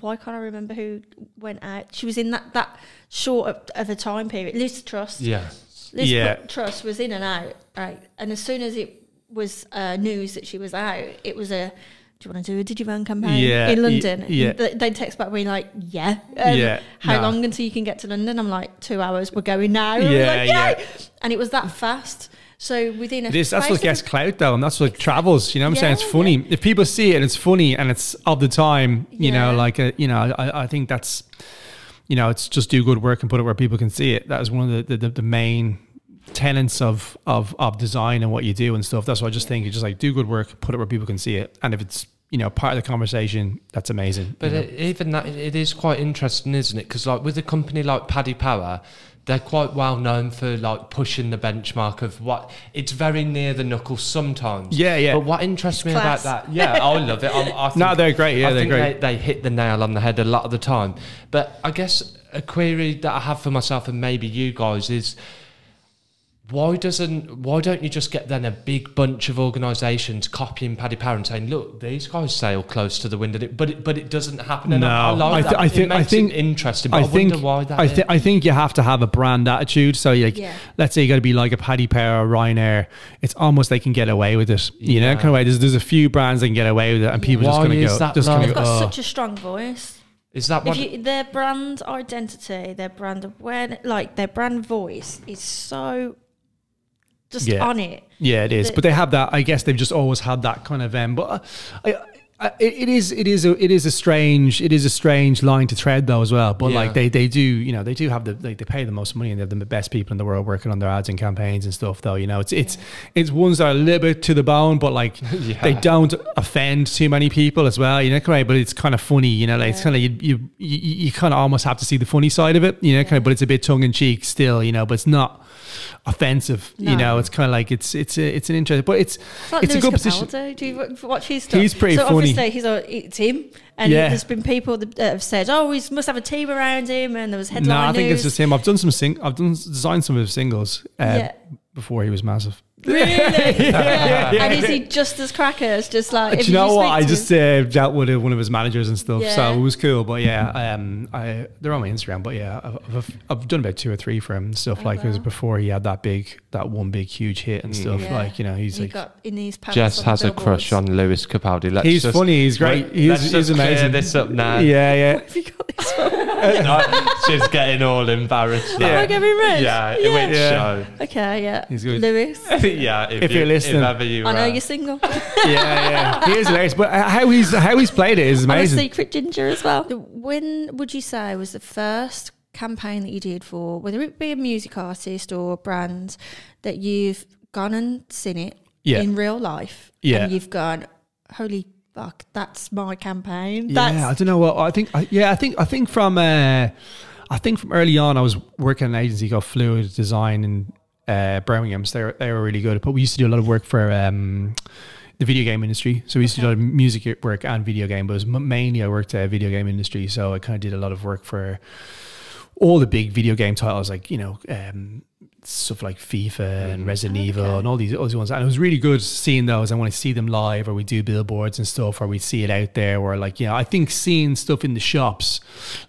why can't I remember who went out? She was in that, that short of, of a time period. Liz Truss. yeah. Liz Yeah. Truss was in and out, right? And as soon as it was uh, news that she was out, it was a. Do you want to do a Digivan campaign Yeah, in y- London? yeah. They'd text back me like, "Yeah, um, Yeah, How nah. long until you can get to London?" I'm like, two hours. We're going now." Yeah, Yeah, like, yeah. And it was that fast. So within a It is, that's what gets clout though, and that's what travels. You know what I'm saying? It's Yeah, funny if people see it and it's funny and it's of the time. You know, like uh you know, I, I think that's you know, it's just do good work and put it where people can see it. That is one of the the, the main tenets of of of design and what you do and stuff. That's what I just think. You just like do good work, put it where people can see it, and if it's you know part of the conversation, that's amazing. But you know? it, even that, it is quite interesting, isn't it? Because like with a company like Paddy Power, they're quite well known for like pushing the benchmark of what it's very near the knuckle sometimes. Yeah, yeah. But what interests me Class. about that, yeah, I love it. I'm, I think, No, they're great. Yeah, I they're think great. They, they hit the nail on the head a lot of the time. But I guess a query that I have for myself and maybe you guys is why doesn't why don't you just get then a big bunch of organisations copying Paddy Power and saying, look, these guys sail close to the wind, and it, but it, but it doesn't happen. And I, I No, like I, th- that. I think it makes I think it interesting. But I, I think wonder why that I, is. I think you have to have a brand attitude. So, like, Yeah. let's say you got to be like a Paddy Power or Ryanair. It's almost they can get away with it. You know, kind of way. There's there's a few brands that can get away with it, and people just Why going to is go. That just gonna They've go. got Oh. such a strong voice. is that what? You, their brand identity, their brand awareness, like their brand voice, is so just Yeah. on it. Yeah, it is. The- but they have that. I guess they've just always had that kind of. Um, but uh, I, I, it, it is. It is. A, it is a strange. It is a strange line to tread though as well. But Yeah. like they, they do. You know, they do have the. Like, they pay the most money and they have the best people in the world working on their ads and campaigns and stuff. Though you know, it's it's it's ones that are a little bit to the bone, but like Yeah. they don't offend too many people as well. You know, kind of, but it's kind of funny. You know, like it's kind of you you you, you kind of almost have to see the funny side of it. You know, kind of, but it's a bit tongue in cheek still. You know, but it's not offensive. You know, it's kind of like it's it's a, it's an interest, but it's It's like it's a good position. Do you watch his stuff? He's pretty so funny. obviously he's a, it's him, and Yeah. there's been people that have said, "Oh, he must have a team around him," and there was headline No, I think news. it's just him. I've done some sing. I've done designed some of his singles uh, Yeah. before he was massive. really. yeah, yeah. And is he just as crackers? Just like Do if you know speak what? I just him- uh, dealt with uh, one of his managers and stuff, Yeah. so it was cool. But yeah, um, I they're on my Instagram. But yeah, I've, I've, I've done about two or three for him and stuff. Oh, like it was before he had that big, that one big huge hit and stuff. Yeah. Like you know, he's he like got in these pants Jess on the has a crush on Lewis Capaldi. Let's he's just, funny. He's great. Wait, He's, let's he's just clear amazing. this up now. Yeah, yeah. Have you got this one? She's getting all embarrassed. now. Am I getting red? Yeah, Yeah. which Yeah. show? Okay, yeah. He's good. Lewis. Yeah, if, If you, you're listening. if ever you, I know uh, you're single. yeah, yeah. He is hilarious. But uh, how he's how he's played it is I'm a amazing. secret ginger as well. When would you say was the first campaign that you did for, whether it be a music artist or a brand, that you've gone and seen it Yeah. in real life? Yeah. And you've gone, holy fuck, that's my campaign. Yeah, I don't know what I think. I, yeah, I think I think from uh, I think from early on, I was working in an agency called Fluid Design in uh, Birmingham. So they were, they were really good. But we used to do a lot of work for um, the video game industry. So we used to do a lot of music work and video game, but it was m- mainly I worked at video game industry. So I kind of did a lot of work for all the big video game titles, like you know. Um, Stuff like FIFA and Resident Evil and all these, all these ones, and it was really good seeing those. And when I see them live, or we do billboards and stuff, or we see it out there, or like you know, I think seeing stuff in the shops,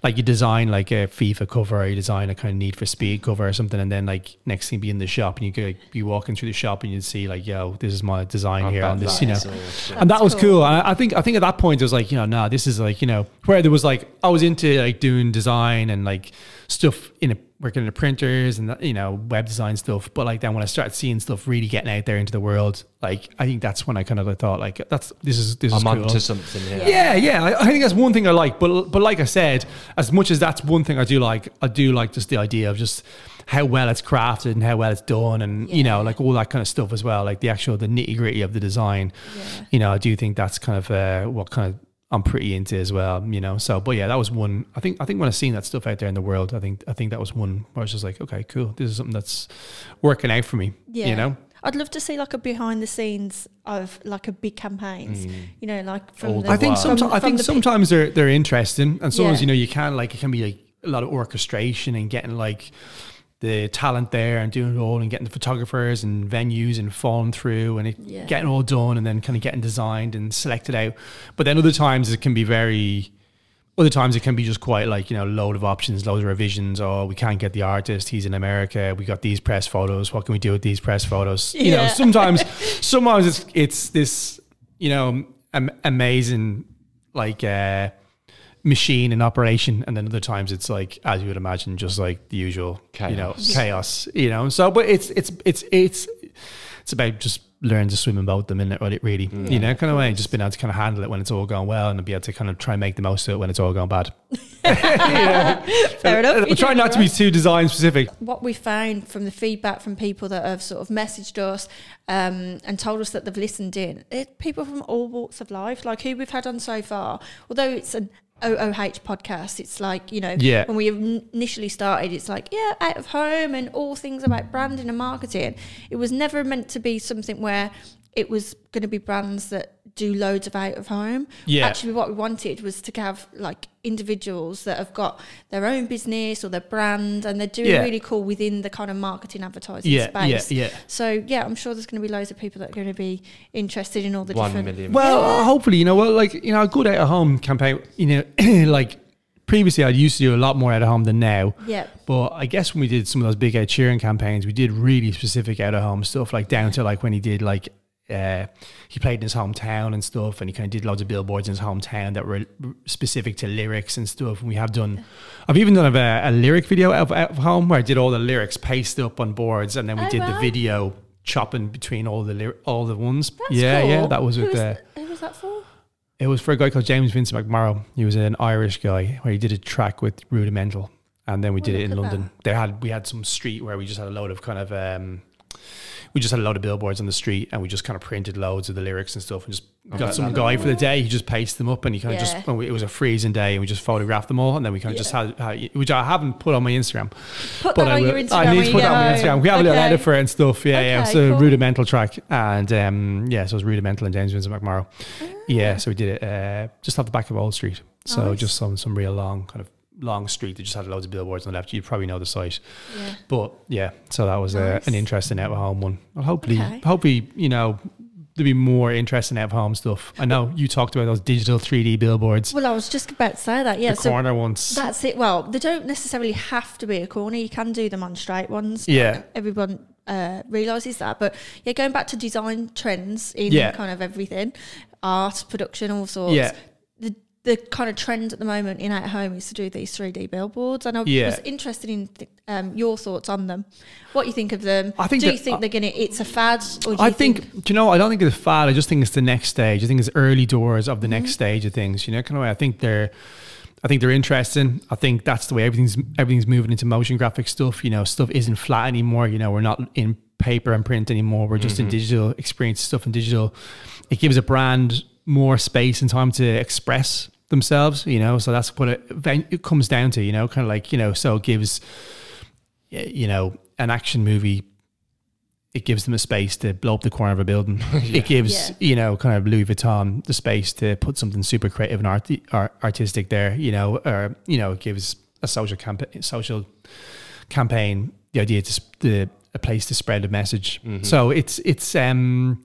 like you design like a FIFA cover, or you design a kind of Need for Speed cover or something, and then like next thing be in the shop, and you could like, be walking through the shop, and you'd see like, yo, this is my design I here on this, that you know, is awesome. and that was cool. cool. And I, I think I think at that point it was like, you know, nah, this is like, you know, where there was like I was into like doing design and like stuff in a working in the printers and you know web design stuff. But like then when I started seeing stuff really getting out there into the world, like I think that's when I kind of thought like that's this is this is I'm cool. onto something here. Yeah, yeah. I, I think that's one thing I like. But but like I said, as much as that's one thing I do like, I do like just the idea of just how well it's crafted and how well it's done, and you know, like all that kind of stuff as well. Like the actual the nitty gritty of the design. Yeah. You know, I do think that's kind of uh, what kind of I'm pretty into as well. You know, so but yeah, that was one. I think I think when I seen that stuff out there in the world, I think I think that was one where I was just like, okay, cool. This is something that's working out for me. Yeah. You know. I'd love to see like a behind the scenes of like a big campaigns. Mm. You know, like from All the, the I think sometimes I think the sometimes they're they're interesting, and sometimes Yeah. you know you can like it can be like a lot of orchestration and getting like the talent there and doing it all and getting the photographers and venues and falling through and it Yeah. getting all done and then kind of getting designed and selected out. But then other times it can be very. Other times it can be just quite like you know load of options, loads of revisions. Oh, we can't get the artist; he's in America. We got these press photos. What can we do with these press photos? You know, sometimes, sometimes it's it's this you know am- amazing like uh, machine in operation, and then other times it's like as you would imagine, just like the usual you know Chaos. chaos. You know, so but it's it's it's it's it's about just learning to swim in both them in it really you know kind of way just being able to kind of handle it when it's all going well and be able to kind of try and make the most of it when it's all going bad Fair enough. I You're try doing not to be too design specific what we found from the feedback from people that have sort of messaged us um, and told us that they've listened in, it, people from all walks of life, like who we've had on so far, although it's an OOH podcast, it's like, you know, Yeah. when we initially started, it's like, yeah, out of home and all things about branding and marketing. It was never meant to be something where it was going to be brands that do loads of out of home. Yeah. Actually, what we wanted was to have like individuals that have got their own business or their brand and they're doing Yeah. really cool within the kind of marketing advertising yeah space. yeah yeah So yeah, I'm sure there's going to be loads of people that are going to be interested in all the One different. million. Well, uh, hopefully, you know, well, like you know, a good out of home campaign. You know, like previously, I used to do a lot more out of home than now. Yeah. But I guess when we did some of those big Ed Sheeran campaigns, we did really specific out of home stuff, like down to like when he did like uh, he played in his hometown and stuff, and he kind of did loads of billboards in his hometown that were specific to lyrics and stuff. And we have done, I've even done a, a lyric video of, of home where I did all the lyrics pasted up on boards, and then we Oh, did the video chopping between all the lyri- all the ones. That's yeah, cool. yeah, that was Who with was the. who was that for? It was for a guy called James Vincent McMorrow. He was an Irish guy where he did a track with Rudimental, and then we Oh, did it in London. They had we had some street where we just had a load of kind of um, we just had a lot of billboards on the street, and we just kind of printed loads of the lyrics and stuff, and just bet got some guy for the day. He just pasted them up, and he kind of Yeah. just. and we- It was a freezing day, and we just photographed them all, and then we kind of just had, had, which I haven't put on my Instagram. Put But that I, on will- your Instagram. I need to put that on my. Instagram. We have a little Okay. edit for it and stuff. Yeah, yeah. Okay, So cool. rudimental track, and um, yeah, so it was rudimental and James Vincent McMorrow. Yeah, so we did it uh, just off the back of Old Street. So Nice. just some some real long kind of long street that just had loads of billboards on the left. You probably know the site, Yeah. but yeah. So that was uh, Nice. an interesting out of home one. Well, hopefully, Okay. hopefully you know there'll be more interesting out of home stuff. I know you talked about those digital 3D billboards, Well, I was just about to say that. Yeah. the so corner ones. That's it. Well, they don't necessarily have to be a corner. You can do them on straight ones. Yeah. Everyone uh, realizes that. But yeah, going back to design trends in Yeah. kind of everything, art, production, all sorts. Yeah. The, the kind of trend at the moment in at home is to do these 3D billboards. And I Yeah. was interested in th- um, your thoughts on them. What you think of them? I think do you that- think uh, they're gonna? It's a fad, or do I you think, do you know, I don't think it's a fad. I just think it's the next stage. I think it's early doors of the next mm-hmm. stage of things. You know, kind of way. I think they're, I think they're interesting. I think that's the way everything's everything's moving into motion graphic stuff. You know, stuff isn't flat anymore. You know, we're not in paper and print anymore. We're just in mm-hmm. digital experience stuff in digital. It gives a brand more space and time to express themselves. You know, so that's what it, it comes down to. You know, kind of like you know, so it gives, you know, an action movie it gives them a space to blow up the corner of a building. It gives, Yeah. you know, kind of Louis Vuitton the space to put something super creative and art, art, artistic there, you know, or, you know, it gives a social campaign, social campaign, the idea to, sp- the, a place to spread a message. So it's, it's, um,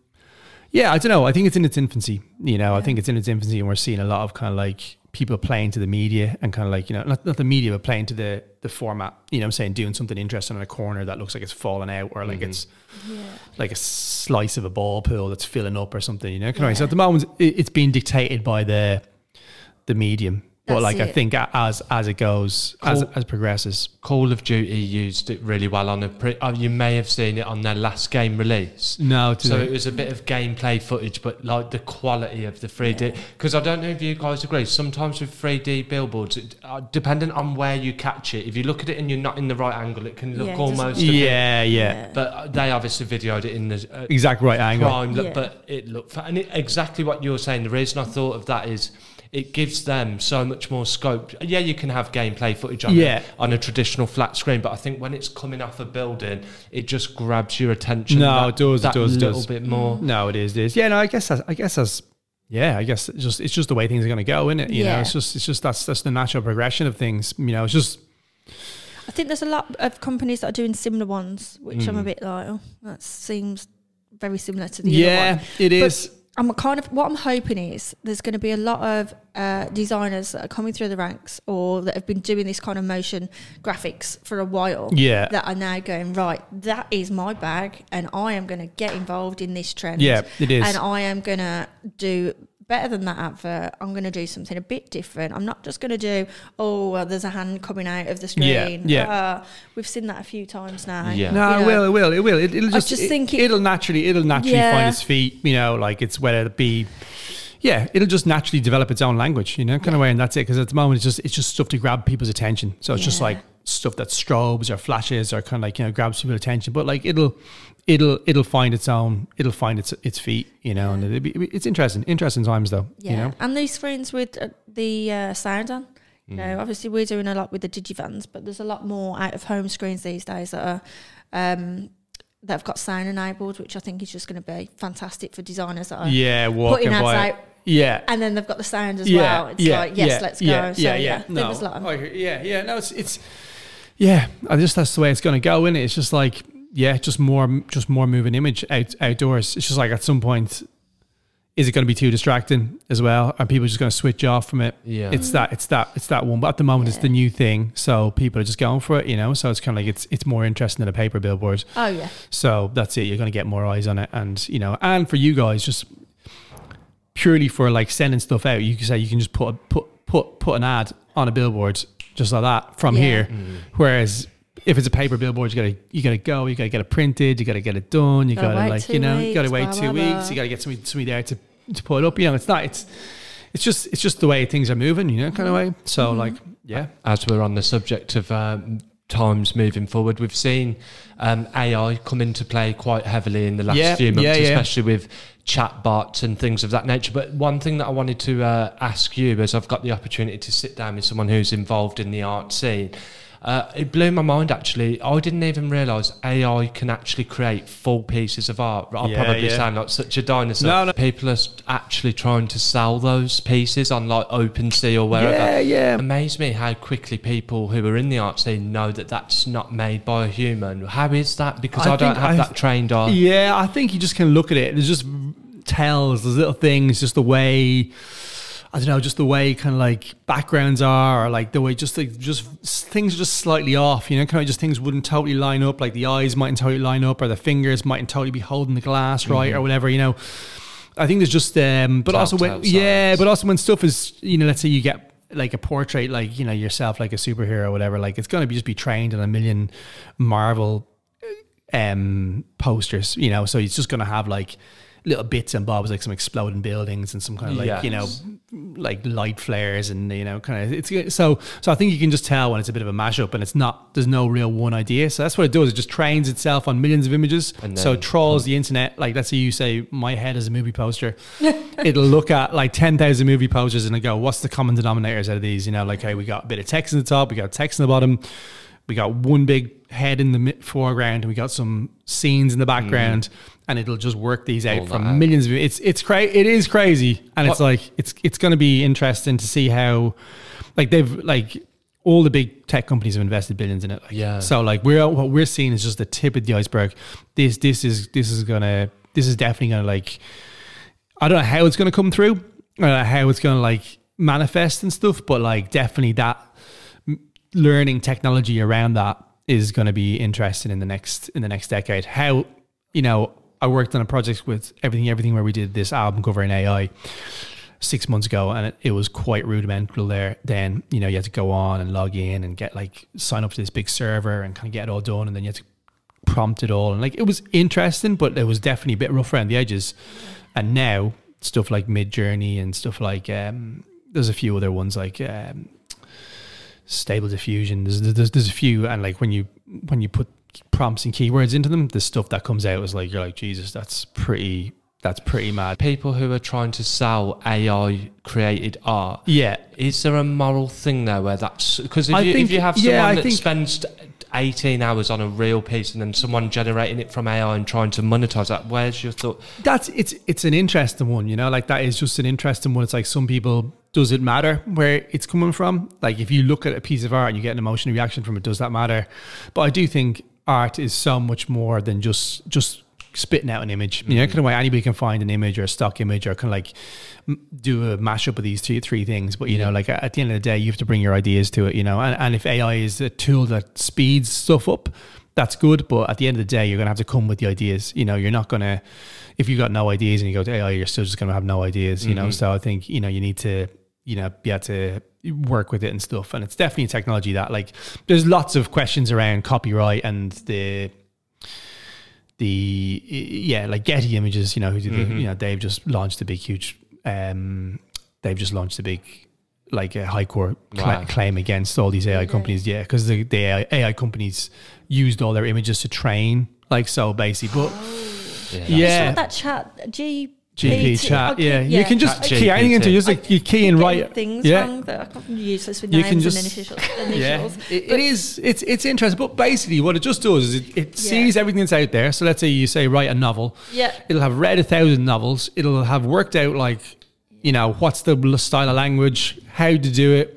yeah, I don't know. I think it's in its infancy. You know, I think it's in its infancy, and we're seeing a lot of kind of like people playing to the media and kind of like you know, not, not the media, but playing to the the format. You know, what I'm saying doing something interesting in a corner that looks like it's falling out, or like mm-hmm. it's like a slice of a ball pool that's filling up or something. You know, of. So at the moment, it's being dictated by the the medium. But That's like I think as as it goes, as Cool. as it progresses, Call of Duty used it really well on a. Pre- oh, you may have seen it on their last game release. no, So the- it was a bit of gameplay footage, but like the quality of the 3D. Because I don't know if you guys agree. Sometimes with 3D billboards, it, uh, depending on where you catch it, if you look at it and you're not in the right angle, it can look Yeah, it almost. a bit- yeah, yeah, But uh, they obviously videoed it in the uh, exact right angle. prime look, Yeah. but it looked. fa- And it, exactly what you're saying. The reason I thought of that is. It gives them so much more scope. Yeah, you can have gameplay footage on Yeah. it on a traditional flat screen, but I think when it's coming off a building, it just grabs your attention. No, that, it does, it does, it little does. bit more. No, it is. It is. Yeah, no, I guess that's, I guess that's yeah, I guess it's just it's just the way things are going to go, isn't it? You know, it's just it's just that's that's the natural progression of things. You know, it's just I think there's a lot of companies that are doing similar ones, which I'm a Mm. bit like, oh, that seems very similar to the other yeah, one. it is. I'm kind of what I'm hoping is there's going to be a lot of uh, designers that are coming through the ranks or that have been doing this kind of motion graphics for a while. Yeah. That are now going right. That is my bag, and I am going to get involved in this trend. Yeah, it is. And I am going to do better than that advert. I'm going to do something a bit different. I'm not just going to do oh well, there's a hand coming out of the screen. Yeah, yeah. Uh, we've seen that a few times now. Yeah. No, You it will. it will, it will. It, it'll I just, just it, think it- it'll naturally, it'll naturally Yeah. find its feet. You know, like it's whether it be, yeah, it'll just naturally develop its own language. You know, kind of way, and that's it. Because at the moment, it's just it's just stuff to grab people's attention. So it's just like stuff that strobes or flashes or kind of like you know grabs people's attention. But like it'll, it'll, it'll find its own, it'll find its its feet. You know, and it'll be, it's interesting, interesting times though. Yeah, You know, and these screens with uh, the uh, sound on. You know, Mm. obviously we're doing a lot with the digivans, but there's a lot more out of home screens these days that are um, that have got sound enabled, which I think is just going to be fantastic for designers that are yeah, walking putting ads out, yeah, and then they've got the sound as yeah, well. It's yeah, like yes, yeah, let's go. yeah, so yeah, yeah, yeah. No, there's a lot of- yeah, yeah. No, it's it's yeah. I just that's the way it's going to go. In it, it's just like yeah, just more just more moving image out outdoors. It's just like at some point, is it going to be too distracting as well? Are people just going to switch off from it? Yeah. It's that it's that it's that one. But at the moment, it's the new thing, so people are just going for it. You know, so it's kind of like it's it's more interesting than a paper billboard. oh yeah, So that's it. You're going to get more eyes on it, and you know, and for you guys, just purely for like sending stuff out, you can say you can just put a, put put put an ad on a billboard just like that from Yeah. here. Mm. Whereas if it's a paper billboard, you gotta you gotta go, you gotta get it printed, you gotta get it done, you Gotta gotta, wait like two you know, you gotta weeks, wait blah, two blah, weeks, blah. you gotta get somebody somebody there to to put it up. You know, it's not it's it's just it's just the way things are moving, you know, kind of way. So Mm-hmm. like yeah, As we're on the subject of um, times moving forward. We've seen um, AI come into play quite heavily in the last Yeah, few months, yeah, yeah. especially with chatbots and things of that nature. But one thing that I wanted to uh, ask you, as I've got the opportunity to sit down with someone who's involved in the art scene, uh, it blew my mind actually. I didn't even realise AI can actually create full pieces of art. I'll Yeah, probably yeah. sound like such a dinosaur. No, no. People are actually trying to sell those pieces on like OpenSea or wherever. Yeah, yeah. Amazed me how quickly people who are in the art scene know that that's not made by a human. How is that? Because I, I don't have I- that trained eye. Yeah, I think you just can look at it. There's just tells, there's little things, just the way I don't know, just the way kind of like backgrounds are, or like the way just like just things are just slightly off. You know, kind of just things wouldn't totally line up. Like the eyes mightn't totally line up, or the fingers mightn't totally be holding the glass right, or whatever. You know, I think there's just um, but also when yeah, but also when stuff is you know, let's say you get like a portrait, like you know yourself, like a superhero, or whatever. Like it's going to be just be trained on a million Marvel um posters, you know, so it's just gonna have like little bits and bobs like some exploding buildings and some kind of like you know like light flares and you know kind of it's so so I think you can just tell when it's a bit of a mashup and it's not there's no real one idea. So that's what it does it just trains itself on millions of images. And so then- it trawls the internet like let's say you say my head is a movie poster. It'll look at like 10,000 movie posters and it go what's the common denominators out of these? You know like hey we got a bit of text in the top we got text in the bottom we got one big head in the foreground and we got some scenes in the mm. background and it'll just work these out All from that millions of it's it's cra- it is crazy and it's like it's it's going to be interesting to see how like they've like all the big tech companies have invested billions in it like, Yeah. so like we're what we're seeing is just the tip of the iceberg this this is this is gonna this is definitely gonna like I don't know how it's going to come through. I don't know how it's going to like manifest and stuff, but like definitely that learning technology around that is going to be interesting in the next in the next decade. How you know I worked on a project with everything everything where we did this album cover in AI six months ago, and it, it was quite rudimental there. Then you know you had to go on and log in and get like sign up to this big server and kind of get it all done, and then you had to prompt it all and like it was interesting but it was definitely a bit rough around the edges and now stuff like Midjourney and stuff like um there's a few other ones like um stable diffusion. There's, there's there's a few and like when you when you put prompts and keywords into them the stuff that comes out is like you're like jesus that's pretty that's pretty mad. People who are trying to sell AI created art. yeah. Is there a moral thing there where that's because if, I you, think- if you have yeah, someone I that think- spends 18 hours on a real piece and then someone generating it from AI and trying to monetize that, where's your thought? that's it's it's an interesting one you know? Like that is just an interesting one. It's like some people does it matter where it's coming from? Like if you look at a piece of art and you get an emotional reaction from it does that matter? But i do think art is so much more than just just spitting out an image you know mm-hmm. kind of way anybody can find an image or a stock image or kind of like m- do a mashup of these two three things but you know like at the end of the day you have to bring your ideas to it you know and, and if ai is a tool that speeds stuff up that's good. But at the end of the day, you're going to have to come with the ideas. You know, you're not going to, if you've got no ideas and you go to AI, you're still just going to have no ideas, you know? Mm-hmm. So I think, you know, you need to, you know, be able to work with it and stuff. And it's definitely a technology that, like, there's lots of questions around copyright and the, the, yeah, like Getty Images, you know, who did the, you know, they've just launched a big, huge, um, they've just launched a big, like a high court cla- Wow. claim against all these AI companies. Yeah, because the, the AI, AI companies used all their images to train, like so basically. But Yeah, yeah, Saw that chat G GP chat. okay, yeah. you can just Chat key anything into just like you key and Getting write. things yeah. wrong that I useless with You names can and just- initials. Yeah, it, it is. It's it's interesting, but basically, what it just does is it, it sees everything that's out there. So let's say you say write a novel. Yeah. it'll have read a thousand novels. It'll have worked out like, you know, what's the style of language, how to do it.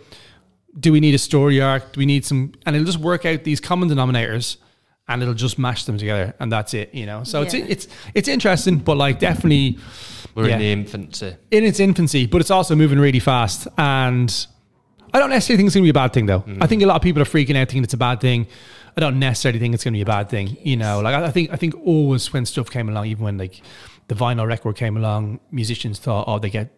Do we need a story arc? Do we need some? And it'll just work out these common denominators, and it'll just mash them together, and that's it. You know, so it's Yeah. it's it's interesting, but like definitely We're Yeah. in the infancy. in its infancy, but it's also moving really fast. And I don't necessarily think it's going to be a bad thing, though. Mm. I think a lot of people are freaking out thinking it's a bad thing. I don't necessarily think it's going to be a bad thing. You know, like I I think I think always when stuff came along, even when like the vinyl record came along, musicians thought, oh, they get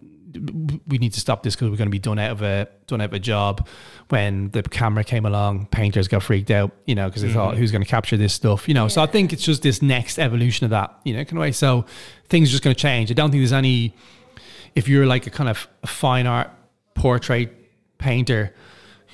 we need to stop this because we're going to be done out of a done out of a job. When the camera came along, painters got freaked out, you know, because they thought mm. who's going to capture this stuff, you know. So I think it's just this next evolution of that, you know, kind of way. So things are just going to change. I don't think there's any if you're like a kind of fine art portrait painter,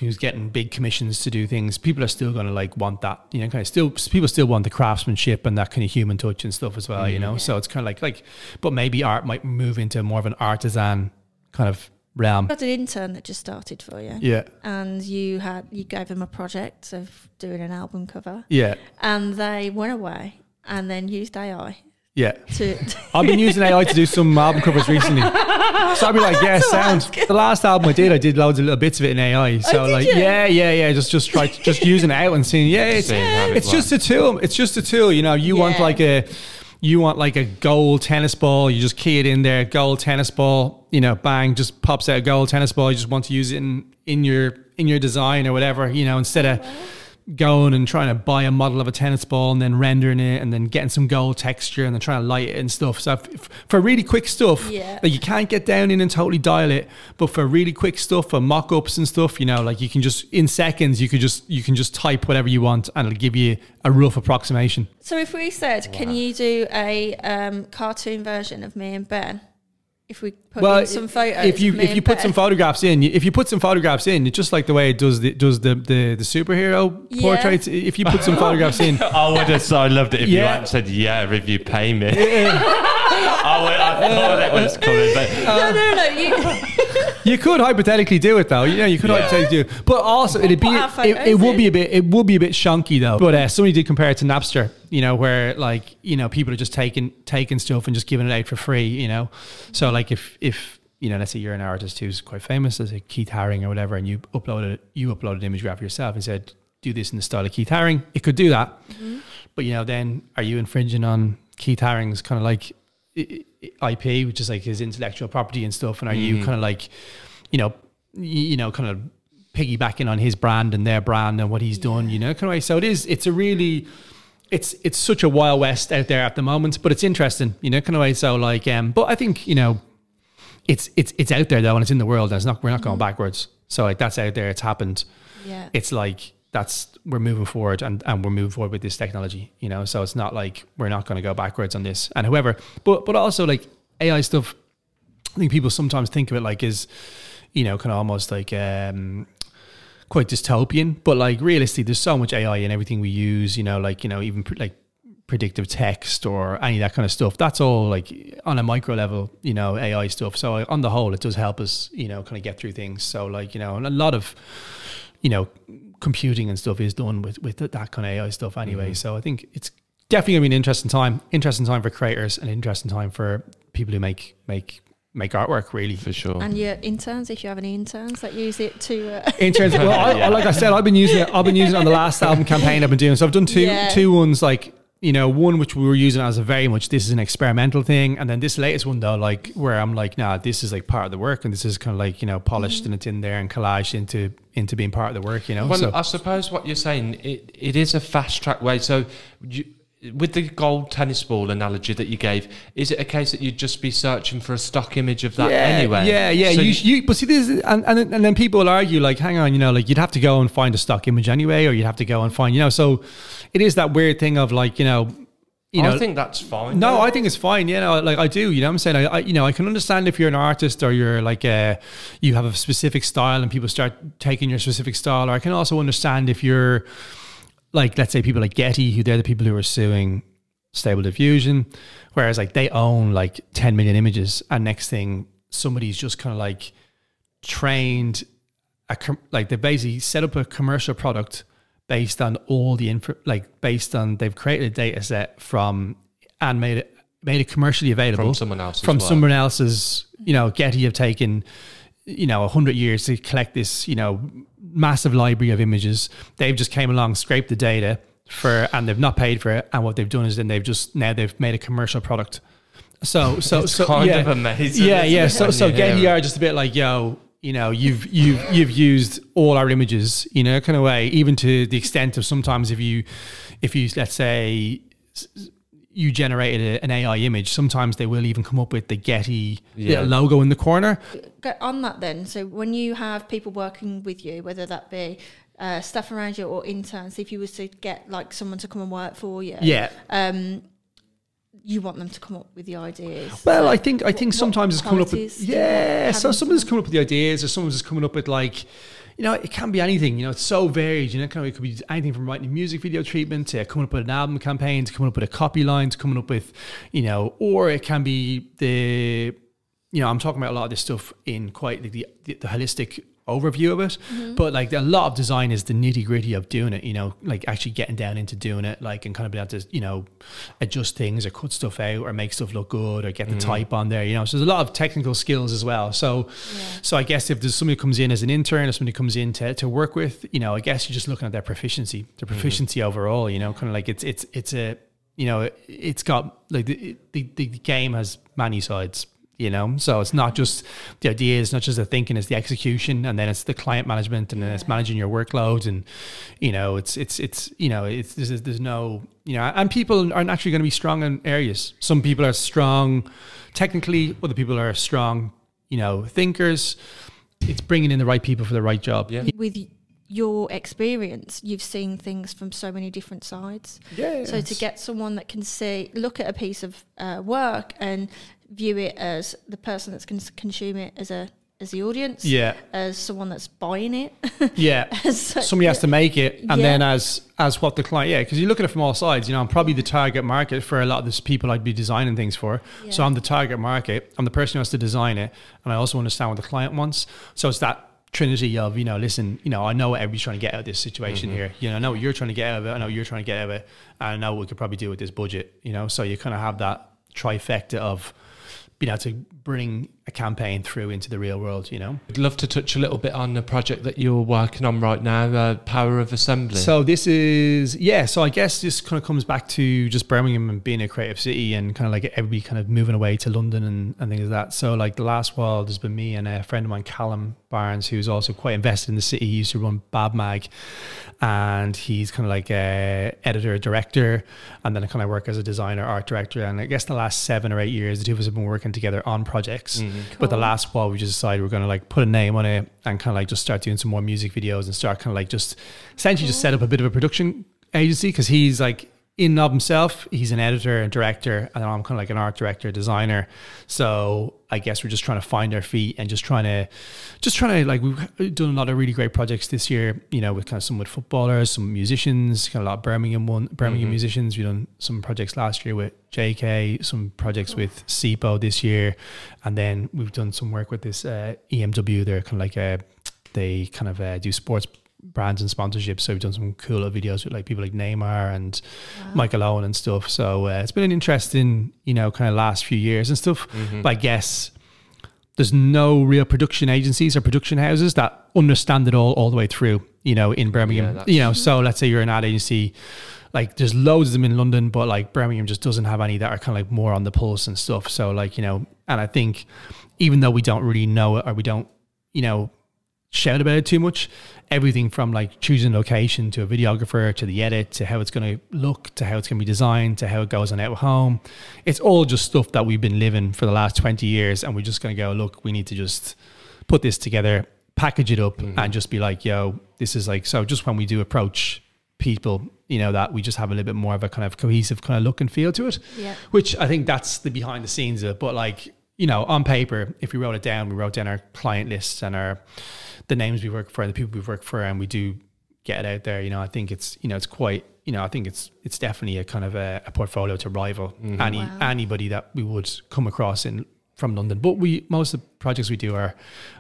who's getting big commissions to do things, people are still going to like want that, you know, kind of still people still want the craftsmanship and that kind of human touch and stuff as well, you mm. know. So it's kind of like like, but maybe art might move into more of an artisan kind of realm. got an intern that just started for you, Yeah, and you had you gave them a project of doing an album cover, yeah, and they went away and then used AI yeah. to. I've been using AI to do some album covers recently. So I'd be like, yeah, sound. The last album I did, I did loads of little bits of it in AI. Oh, so Oh, like, you? yeah, yeah, yeah. Just just try just using it out and seeing, yeah, it's Seeing how it's just a tool. It's just a tool. You know, you want like a you want like a gold tennis ball. You just key it in there, gold tennis ball. You know, bang, just pops out a gold tennis ball. You just want to use it in in your in your design or whatever. You know, instead of oh, going and trying to buy a model of a tennis ball and then rendering it and then getting some gold texture and then trying to light it and stuff. So if, for really quick stuff, Yeah. like you can't get down in and totally dial it, but for really quick stuff, for mock-ups and stuff, you know, like you can just in seconds you could just you can just type whatever you want and it'll give you a rough approximation. So if we said, can you do a um, cartoon version of me and Ben? If we put in some photos, if you of me if you put Ben? some photographs in, if you put some photographs in, it's just like the way it does the does the the, the superhero Yeah. portraits. If you put some photographs in, I would have so loved it if you Yeah. hadn't said yeah if you pay me. I, would, I thought that was coming, but no, no, no. You, You could hypothetically do it though. You know, you could Yeah. hypothetically do it. But also, it'd be it, it would be a bit it would be a bit shonky though. But uh, somebody did compare it to Napster. You know, where like you know people are just taking taking stuff and just giving it out for free. You know, so like if if you know, let's say you're an artist who's quite famous, as a Keith Haring or whatever, and you uploaded you uploaded an image graph yourself and said, "Do this in the style of Keith Haring." It could do that, mm-hmm. but you know, then are you infringing on Keith Haring's kind of like i- i- IP, which is like his intellectual property and stuff? And are you mm-hmm. kind of like, you know, you know, kind of piggybacking on his brand and their brand and what he's done, you know, kind of way. So it is. It's a really, it's it's such a wild west out there at the moment, but it's interesting, you know, kind of way. So like, um, but I think you know, it's it's it's out there though, and it's in the world, and it's not we're not going backwards. So like that's out there. It's happened yeah. it's like that's we're moving forward and, and we're moving forward with this technology you know so it's not like we're not going to go backwards on this and however but but also like ai stuff i think people sometimes think of it like is you know kind of almost like um quite dystopian but like realistically there's so much ai in everything we use you know like you know even pr- like predictive text or any of that kind of stuff. That's all like on a micro level you know ai stuff. So on the whole it does help us you know kind of get through things. So like you know and a lot of you know computing and stuff is done with with that kind of ai stuff anyway. Mm-hmm. So i think it's definitely gonna be an interesting time interesting time for creators and interesting time for people who make make make artwork really for sure. And your interns, if you have any interns that use it to. Uh, in terms of, well, I, Yeah. like I said, I've been using it. I've been using it on the last album campaign I've been doing. So I've done two Yeah. two ones like you know one which we were using as a very much this is an experimental thing, and then this latest one though like where I'm like, nah, this is like part of the work, and this is kind of like you know polished and it's in there and collaged into into being part of the work. You know, Well, so I suppose what you're saying it, it is a fast track way. So, you, with the gold tennis ball analogy that you gave, is it a case that you'd just be searching for a stock image of that yeah, anyway? Yeah, yeah. So you, you, but see, this is, and, and and then people will argue like, hang on, you know, like you'd have to go and find a stock image anyway, or you'd have to go and find, you know, so it is that weird thing of like, you know, you know, I think that's fine. No, though. I think it's fine. You know, like I do. You know, what I'm saying, I, I, you know, I can understand if you're an artist or you're like a, you have a specific style and people start taking your specific style. Or I can also understand if you're, like, let's say people like Getty, who they're the people who are suing Stable Diffusion, whereas like they own like 10 million images, and next thing somebody's just kind of like trained, a com- like they basically set up a commercial product based on all the info, like based on they've created a data set from and made it made it commercially available From someone else's from work. someone else's. You know, Getty have taken you know a hundred years to collect this you know massive library of images. They've just came along, scraped the data for, and they've not paid for it. And what they've done is then they've just now they've made a commercial product. So so It's so kind yeah, of amazing, Yeah, yeah. So so Getty are just a bit like yo. You know, you've you've you've used all our images, you know, kind of way, even to the extent of sometimes if you, if you let's say you generated a, an AI image, sometimes they will even come up with the Getty Yeah. logo in the corner. Go on that then. So when you have people working with you, whether that be uh, staff around you or interns, if you was to get like someone to come and work for you, Yeah, um, you want them to come up with the ideas. Well, Like, I think I think what sometimes it's coming up with do you want yeah. So someone's someone? coming up with the ideas, or someone's just coming up with like, you know, it can be anything. You know, it's so varied. You know, it could be anything from writing a music video treatment to coming up with an album campaign to coming up with a copy line to coming up with, you know, or it can be the, you know, I'm talking about a lot of this stuff in quite the the, the holistic overview of it Mm-hmm. but like a lot of design is the nitty gritty of doing it you know like actually getting down into doing it like and kind of being able to you know adjust things or cut stuff out or make stuff look good or get the type on there you know. So there's a lot of technical skills as well. So so i guess if there's somebody who comes in as an intern or somebody comes in to, to work with you know i guess you're just looking at their proficiency their proficiency overall you know kind of like it's it's it's a you know it, it's got like the, the the game has many sides you know? So it's not just the idea it's not just the thinking it's the execution and then it's the client management and then it's managing your workload and you know it's it's it's you know it's there's, there's no you know and people are naturally going to be strong in areas. Some people are strong technically other people are strong you know thinkers. It's bringing in the right people for the right job. Yeah. with your experience, you've seen things from so many different sides. yeah. So to get someone that can see, look at a piece of uh, work and view it as the person that's going to consume it as a as the audience, yeah. as someone that's buying it, yeah. As such- somebody has to make it and Yeah. then as as what the client yeah because you look at it from all sides you know i'm probably the target market for a lot of these people i'd be designing things for. So i'm the target market i'm the person who has to design it and i also understand what the client wants. So it's that trinity of you know listen you know i know what everybody's trying to get out of this situation mm-hmm. here. You know i know what you're trying to get out of it i know what you're trying to get out of it and i know what we could probably do with this budget you know? So you kind of have that trifecta of being able to bring a campaign through into the real world you know I'd love to touch a little bit on the project that you're working on right now, uh, Power of Assembly. So this is yeah. So I guess this kind of comes back to just Birmingham and being a creative city and kind of like everybody kind of moving away to London and, and things like that. So like the last while, there's been me and a friend of mine, Callum Barnes, who's also quite invested in the city. He used to run Bab Mag, and he's kind of like a editor, director, and then I kind of work as a designer, art director. And I guess the last seven or eight years, the two of us have been working together on projects. But the last while, we just decided we're going to like put a name on it and kind of like just start doing some more music videos and start kind of like just essentially just set up a bit of a production agency because he's like in and of himself, he's an editor and director, and I'm kind of like an art director, designer. So I guess we're just trying to find our feet and just trying to, just trying to like we've done a lot of really great projects this year. You know, with kind of some with footballers, some musicians, kind of a lot of Birmingham one, Birmingham Mhm. musicians. We've done some projects last year with JK, some projects with SIPO this year, and then we've done some work with this uh, EMW. They're kind of like a, they kind of uh, do sports brands and sponsorships. So we've done some cool videos with like people like Neymar and Wow. Michael Owen and stuff. So uh, it's been an interesting, you know, kind of last few years and stuff. Mhm. But I guess there's no real production agencies or production houses that understand it all all the way through. You know, in Birmingham. that's- you know, so let's say you're an ad agency. Like there's loads of them in London, but like Birmingham just doesn't have any that are kind of like more on the pulse and stuff. So like you know, and I think even though we don't really know it or we don't, you know, shout about it too much. Everything from like choosing location to a videographer to the edit to how it's going to look to how it's going to be designed to how it goes on out home. It's all just stuff that we've been living for the last 20 years. And we're just going to go, look, we need to just put this together, package it up, Mhm. and just be like, yo, this is like, so just when we do approach people, you know, that we just have a little bit more of a kind of cohesive kind of look and feel to it Yeah. which I think that's the behind the scenes of it. But like, you know, on paper, if we wrote it down, we wrote down our client lists and our the names we work for and the people we work for and we do get it out there, you know, I think it's you know, it's quite you know, I think it's it's definitely a kind of a, a portfolio to rival Mhm. any Wow. anybody that we would come across in from London. But we most of the projects we do are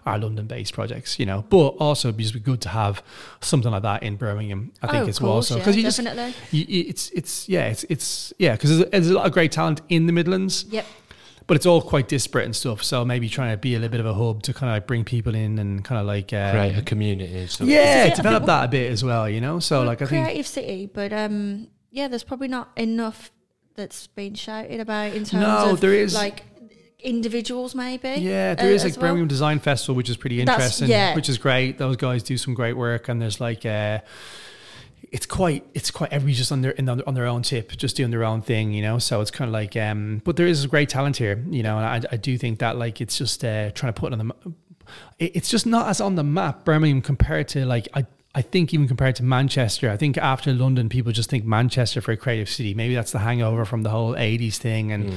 are London based projects, you know. But also it'd just be good to have something like that in Birmingham. I think oh, as of well. course, So yeah, because you just definitely. you, you- it's it's yeah it's it's yeah because there's, there's a lot of great talent in the Midlands, Yep. But it's all quite disparate and stuff. So maybe trying to be a little bit of a hub to kind of like bring people in and kind of like uh, Create a community. So yeah, Yeah, develop that a bit as well. You know, so We're a like I think creative city, but um, yeah, there's probably not enough that's been shouted about in terms no, of there is like individuals, maybe. yeah, there uh, is like as well. Birmingham Design Festival, which is pretty interesting, yeah. which is great. Those guys do some great work, and there's like. Uh, it's quite it's quite everybody's just on their in on their own tip just doing their own thing you know so it's kind of like um but there is great talent here you know and i, I do think that like it's just uh trying to put it on the it- it's just not as on the map birmingham compared to like i I think even compared to Manchester, I think after London, people just think Manchester for a creative city. Maybe that's the hangover from the whole '80s thing, and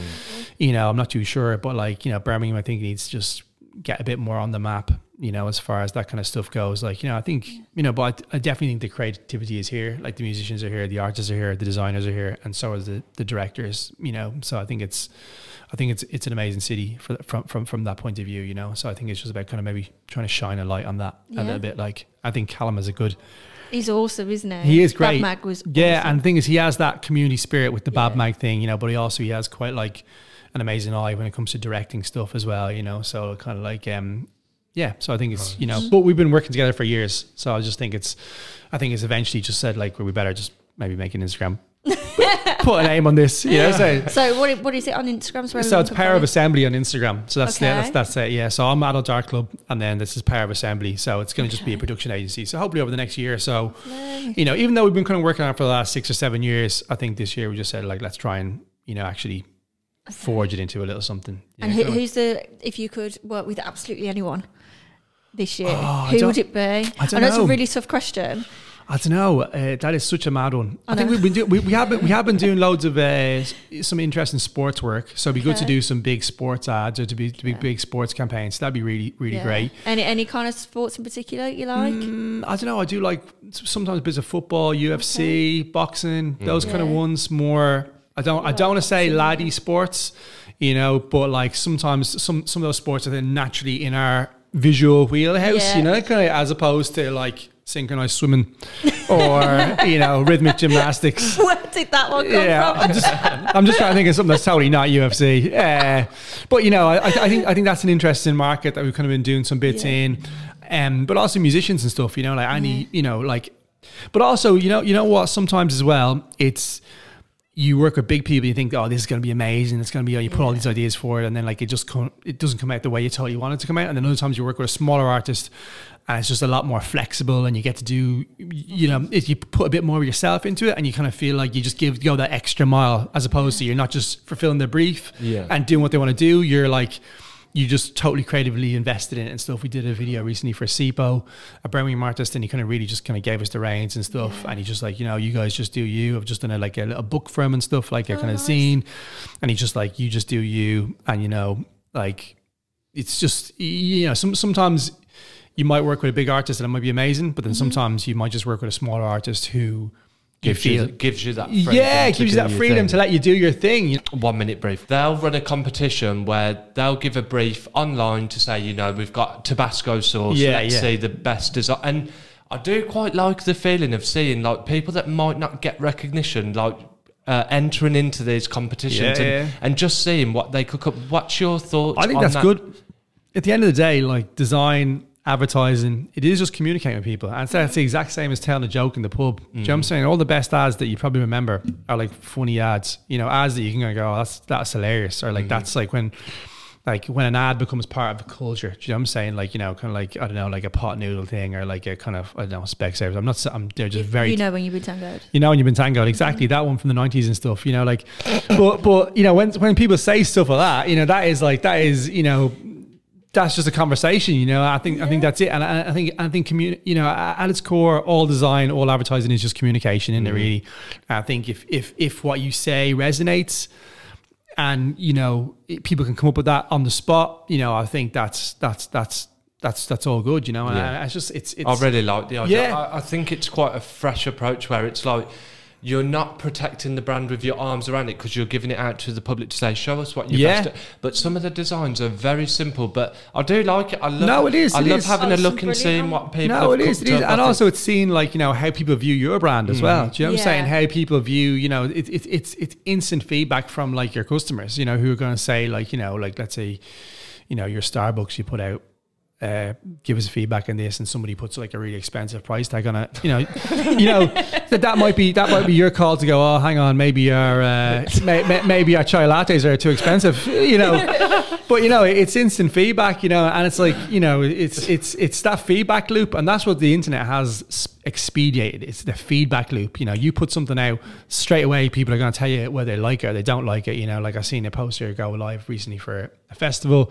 you know, I'm not too sure. But like, you know, Birmingham, I think needs to just get a bit more on the map. You know, as far as that kind of stuff goes. Like, you know, I think you know, but I, I definitely think the creativity is here. Like the musicians are here, the artists are here, the designers are here, and so are the the directors. You know, so I think it's. I think it's it's an amazing city for, from from from that point of view, you know. So I think it's just about kind of maybe trying to shine a light on that Yeah. a little bit. Like I think Callum is a good He's awesome, isn't he? he is great. Bab Mag was yeah, awesome. and the thing is, he has that community spirit with the Bab Yeah. Mag thing, you know. But he also he has quite like an amazing eye when it comes to directing stuff as well, you know. So kind of like um, yeah. So I think it's you know, but we've been working together for years. So I just think it's, I think it's eventually just said like well, we better just maybe make an Instagram, put a name on this, you know. So So what? What is it on Instagram? So, so it's Power of Assembly on Instagram. So that's Okay. that's that's it. Yeah. So I'm Adult Art Club, and then this is Power of Assembly. So it's going to just be a production agency. So hopefully over the next year or so, Lovely. you know, even though we've been kind of working on it for the last six or seven years, I think this year we just said like let's try and you know actually forge it into a little something. And Yeah, who, who's the? If you could work with absolutely anyone this year, Oh, who would it be? I, don't know it's a really tough question. I don't know. Uh, that is such a mad one. I, I think we've been do- we, we have been we have been doing loads of uh, some interesting sports work. So it'd be good to do some big sports ads or to be to be Yeah. big sports campaigns. That'd be really really Yeah. great. Any any kind of sports in particular you like? Mm, I don't know. I do like s- sometimes bits of football, UFC, boxing, those kind of ones. More. I don't. I don't want to say laddie sports, you know, but like sometimes some some of those sports are then naturally in our visual wheelhouse, Yeah. you know, kind of as opposed to like synchronized swimming or you know rhythmic gymnastics. Where did that one come Yeah, from? I'm just, I'm just trying to think of something that's totally not UFC. Uh, but you know, I, I think I think that's an interesting market that we've kind of been doing some bits Yeah. in, um, but also musicians and stuff. You know, like any, you know, like, but also you know, you know what? Sometimes as well, it's you work with big people, you think, oh, this is going to be amazing. It's going to be, oh, you put all these ideas for it, and then like it just come, it doesn't come out the way you thought you wanted it to come out. And then other times you work with a smaller artist, and it's just a lot more flexible, and you get to do, you know, if you put a bit more of yourself into it, and you kind of feel like you just give go that extra mile, as opposed to you're not just fulfilling the brief Yeah. and doing what they want to do. You're like. You just totally creatively invested in it and stuff. We did a video recently for SIPO, a Birmingham artist, and he kind of really just kind of gave us the reins and stuff. And he just like, you know, you guys just do you. I've just done a, like a little book for him and stuff, like a Oh, kind of scene. And he's just like, you just do you. And, you know, like, it's just, you know, some, sometimes you might work with a big artist and it might be amazing, but then Mm-hmm. sometimes you might just work with a smaller artist who gives you, feel. gives you that freedom yeah, it gives you that freedom to let you do your thing. You know? one minute brief. They'll run a competition where they'll give a brief online to say, you know, we've got Tabasco sauce. Yeah, let's yeah. see the best design. And I do quite like the feeling of seeing like people that might not get recognition, like uh, entering into these competitions Yeah, and, and just seeing what they cook up. What's your thoughts? I think that's that? good. At the end of the day, like design, advertising, it is just communicating with people. And that's the exact same as telling a joke in the pub. Do you know what I'm Mm. saying? All the best ads that you probably remember are like funny ads. You know, ads that you can go, oh, that's that's hilarious. Or like that's like when like when an ad becomes part of the culture. Do you know what I'm saying? Like, you know, kind of like I don't know, like a pot noodle thing or like a kind of I don't know, Specsavers. I'm not s- I'm they're just very you know when you've been tangoed. you know, when you've been tangoed, exactly that one from the nineties and stuff. You know, like, but but you know, when when people say stuff like that, you know, that is like that is you know, that's just a conversation. You know, I think I think that's it, and I, I think I think communi- You know, at its core, all design, all advertising is just communication. In it, mm-hmm. really, I think if if if what you say resonates. And you know, it- people can come up with that on the spot. You know, I think that's that's that's that's that's all good. You know, and Yeah. I, it's just it's it's I really like the idea. Yeah. I, I think it's quite a fresh approach where it's like you're not protecting the brand with your arms around it because you're giving it out to the public to say, show us what you're Yeah. best at. But some of the designs are very simple, but I do like it. I love No, it is, I it love is. having Oh, a look and brilliant seeing what people No, have it is. It is. and also it's seeing like you know how people view your brand as mm. well. Do you know what I'm saying? How people view you know it, it, it's it's instant feedback from like your customers. You know who are going to say like you know like let's say you know your Starbucks you put out. Uh, give us feedback on this, and somebody puts like a really expensive price tag on it. You know, you know that that might be that might be your call to go. Oh, hang on, maybe our uh, may, may, maybe our chai lattes are too expensive. You know, but you know, it's instant feedback, you know, and it's like you know, it's it's it's that feedback loop, and that's what the internet has expedited. It's the feedback loop. You know, you put something out straight away, people are going to tell you whether they like it or they don't like it. You know, like I seen a poster go live recently for a festival,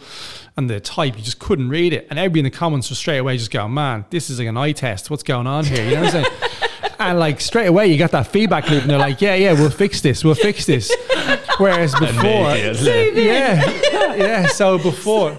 and the type you just couldn't read it, and everybody in the comments was straight away just going, "Man, this is like an eye test. What's going on here?" You know what I'm saying? And like straight away, you got that feedback loop, and they're like, "Yeah, yeah, we'll fix this. We'll fix this." Whereas before, yeah, yeah. So before,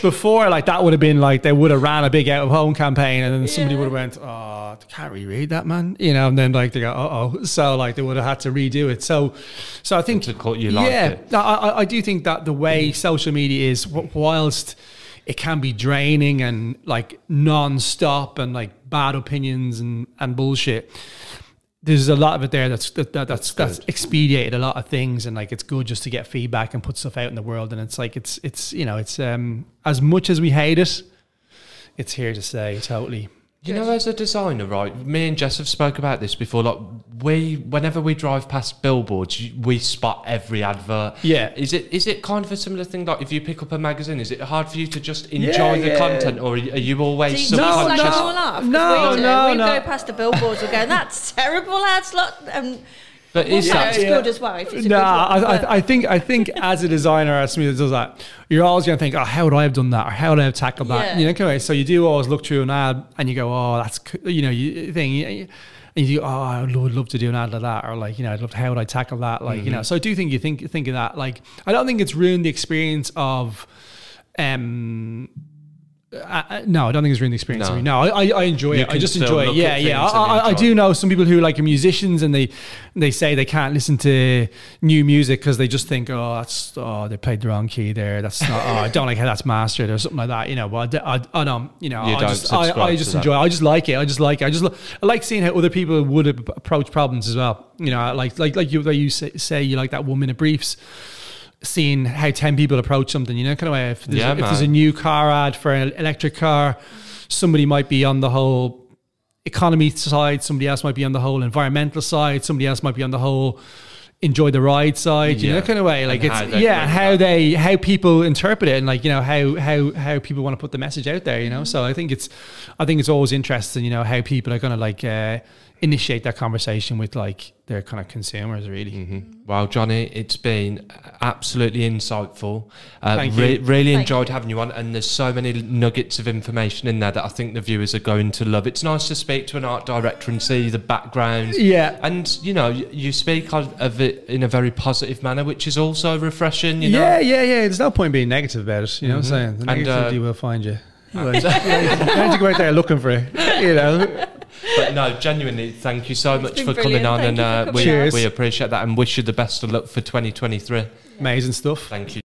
before like that would have been like they would have ran a big out of home campaign, and then somebody Yeah. would have went, "Oh, I can't reread that, man," you know, and then like they go, "Uh oh," so like they would have had to redo it. So, so I think Difficult, you like yeah, it. I, I- I do think that the way social media is, whilst it can be draining and like non-stop and like bad opinions and and bullshit. There's a lot of it there that's that, that, that's that's, good. expedited a lot of things and like it's good just to get feedback and put stuff out in the world. And it's like it's it's you know it's um as much as we hate it it's here to stay totally You know, as a designer, right? Me and Jess have spoke about this before. Like, we, whenever we drive past billboards, you- we spot every advert. Yeah. Is it is it kind of a similar thing? Like, if you pick up a magazine, is it hard for you to just enjoy the yeah. content, or are you- are you Do always you, do you slag subconscious? them all off? 'Cause No, we do. no, we no. go past the billboards, we go, that's terrible, lads. Lot, um, But well, is yeah, that it's yeah. good as well. If it's a no good one, I, I, I think I think as a designer as somebody that does that you're always going to think oh how would I have done that or how would I have tackled that Yeah. you know okay, so you do always look through an ad and you go oh that's co- you know you thing you- and you do, oh, I would love- love to do an ad like that, or like, you know, I'd love to, how would I tackle that? Like, you know, so I do think you think think of that. Like, I don't think it's ruined the experience of, um, uh, no, I don't think it's ruined the experience. No. for me. No, I, I, I enjoy You it. I just enjoy it. Yeah, yeah. I, I, I do know some people who like are musicians and they they say they can't listen to new music because they just think, oh, that's oh, they played the wrong key there. That's not. oh, I don't like how that's mastered or something like that. You know, but I, I, I don't. You know, You I don't just I, I just that. enjoy. it. I just like it. I just like it. I just lo- I like seeing how other people would approach problems as well. You know, like like like you like you say, say you like that one minute briefs. Seeing how ten people approach something, you know, kind of way. If there's, Yeah, if there's a new car ad for an electric car, somebody might be on the whole economy side, somebody else might be on the whole environmental side, somebody else might be on the whole enjoy the ride side, you Yeah. know, kind of way. Like And it's yeah, how they how people interpret it and like, you know, how how how people want to put the message out there, you know. So I think it's I think it's always interesting, you know, how people are gonna like uh initiate that conversation with like their kind of consumers really. Mhm. Well, Jonny, it's been absolutely insightful. Uh, Thank re- you. really Thank enjoyed you. having you on, and there's so many nuggets of information in there that I think the viewers are going to love. It's nice to speak to an art director and see the background. Yeah. And you know, you speak of, of it in a very positive manner, which is also refreshing. You know, Yeah, yeah, yeah. There's no point being negative about it. You know what I'm Mhm. saying? The And, uh, negativity will find you. Like, yeah, you don't have to go out there looking for it. You know. But no, genuinely, thank you so It's much been for coming on, Thank and uh, we we appreciate that, and wish you the best of luck for 2023. Amazing stuff. Thank you.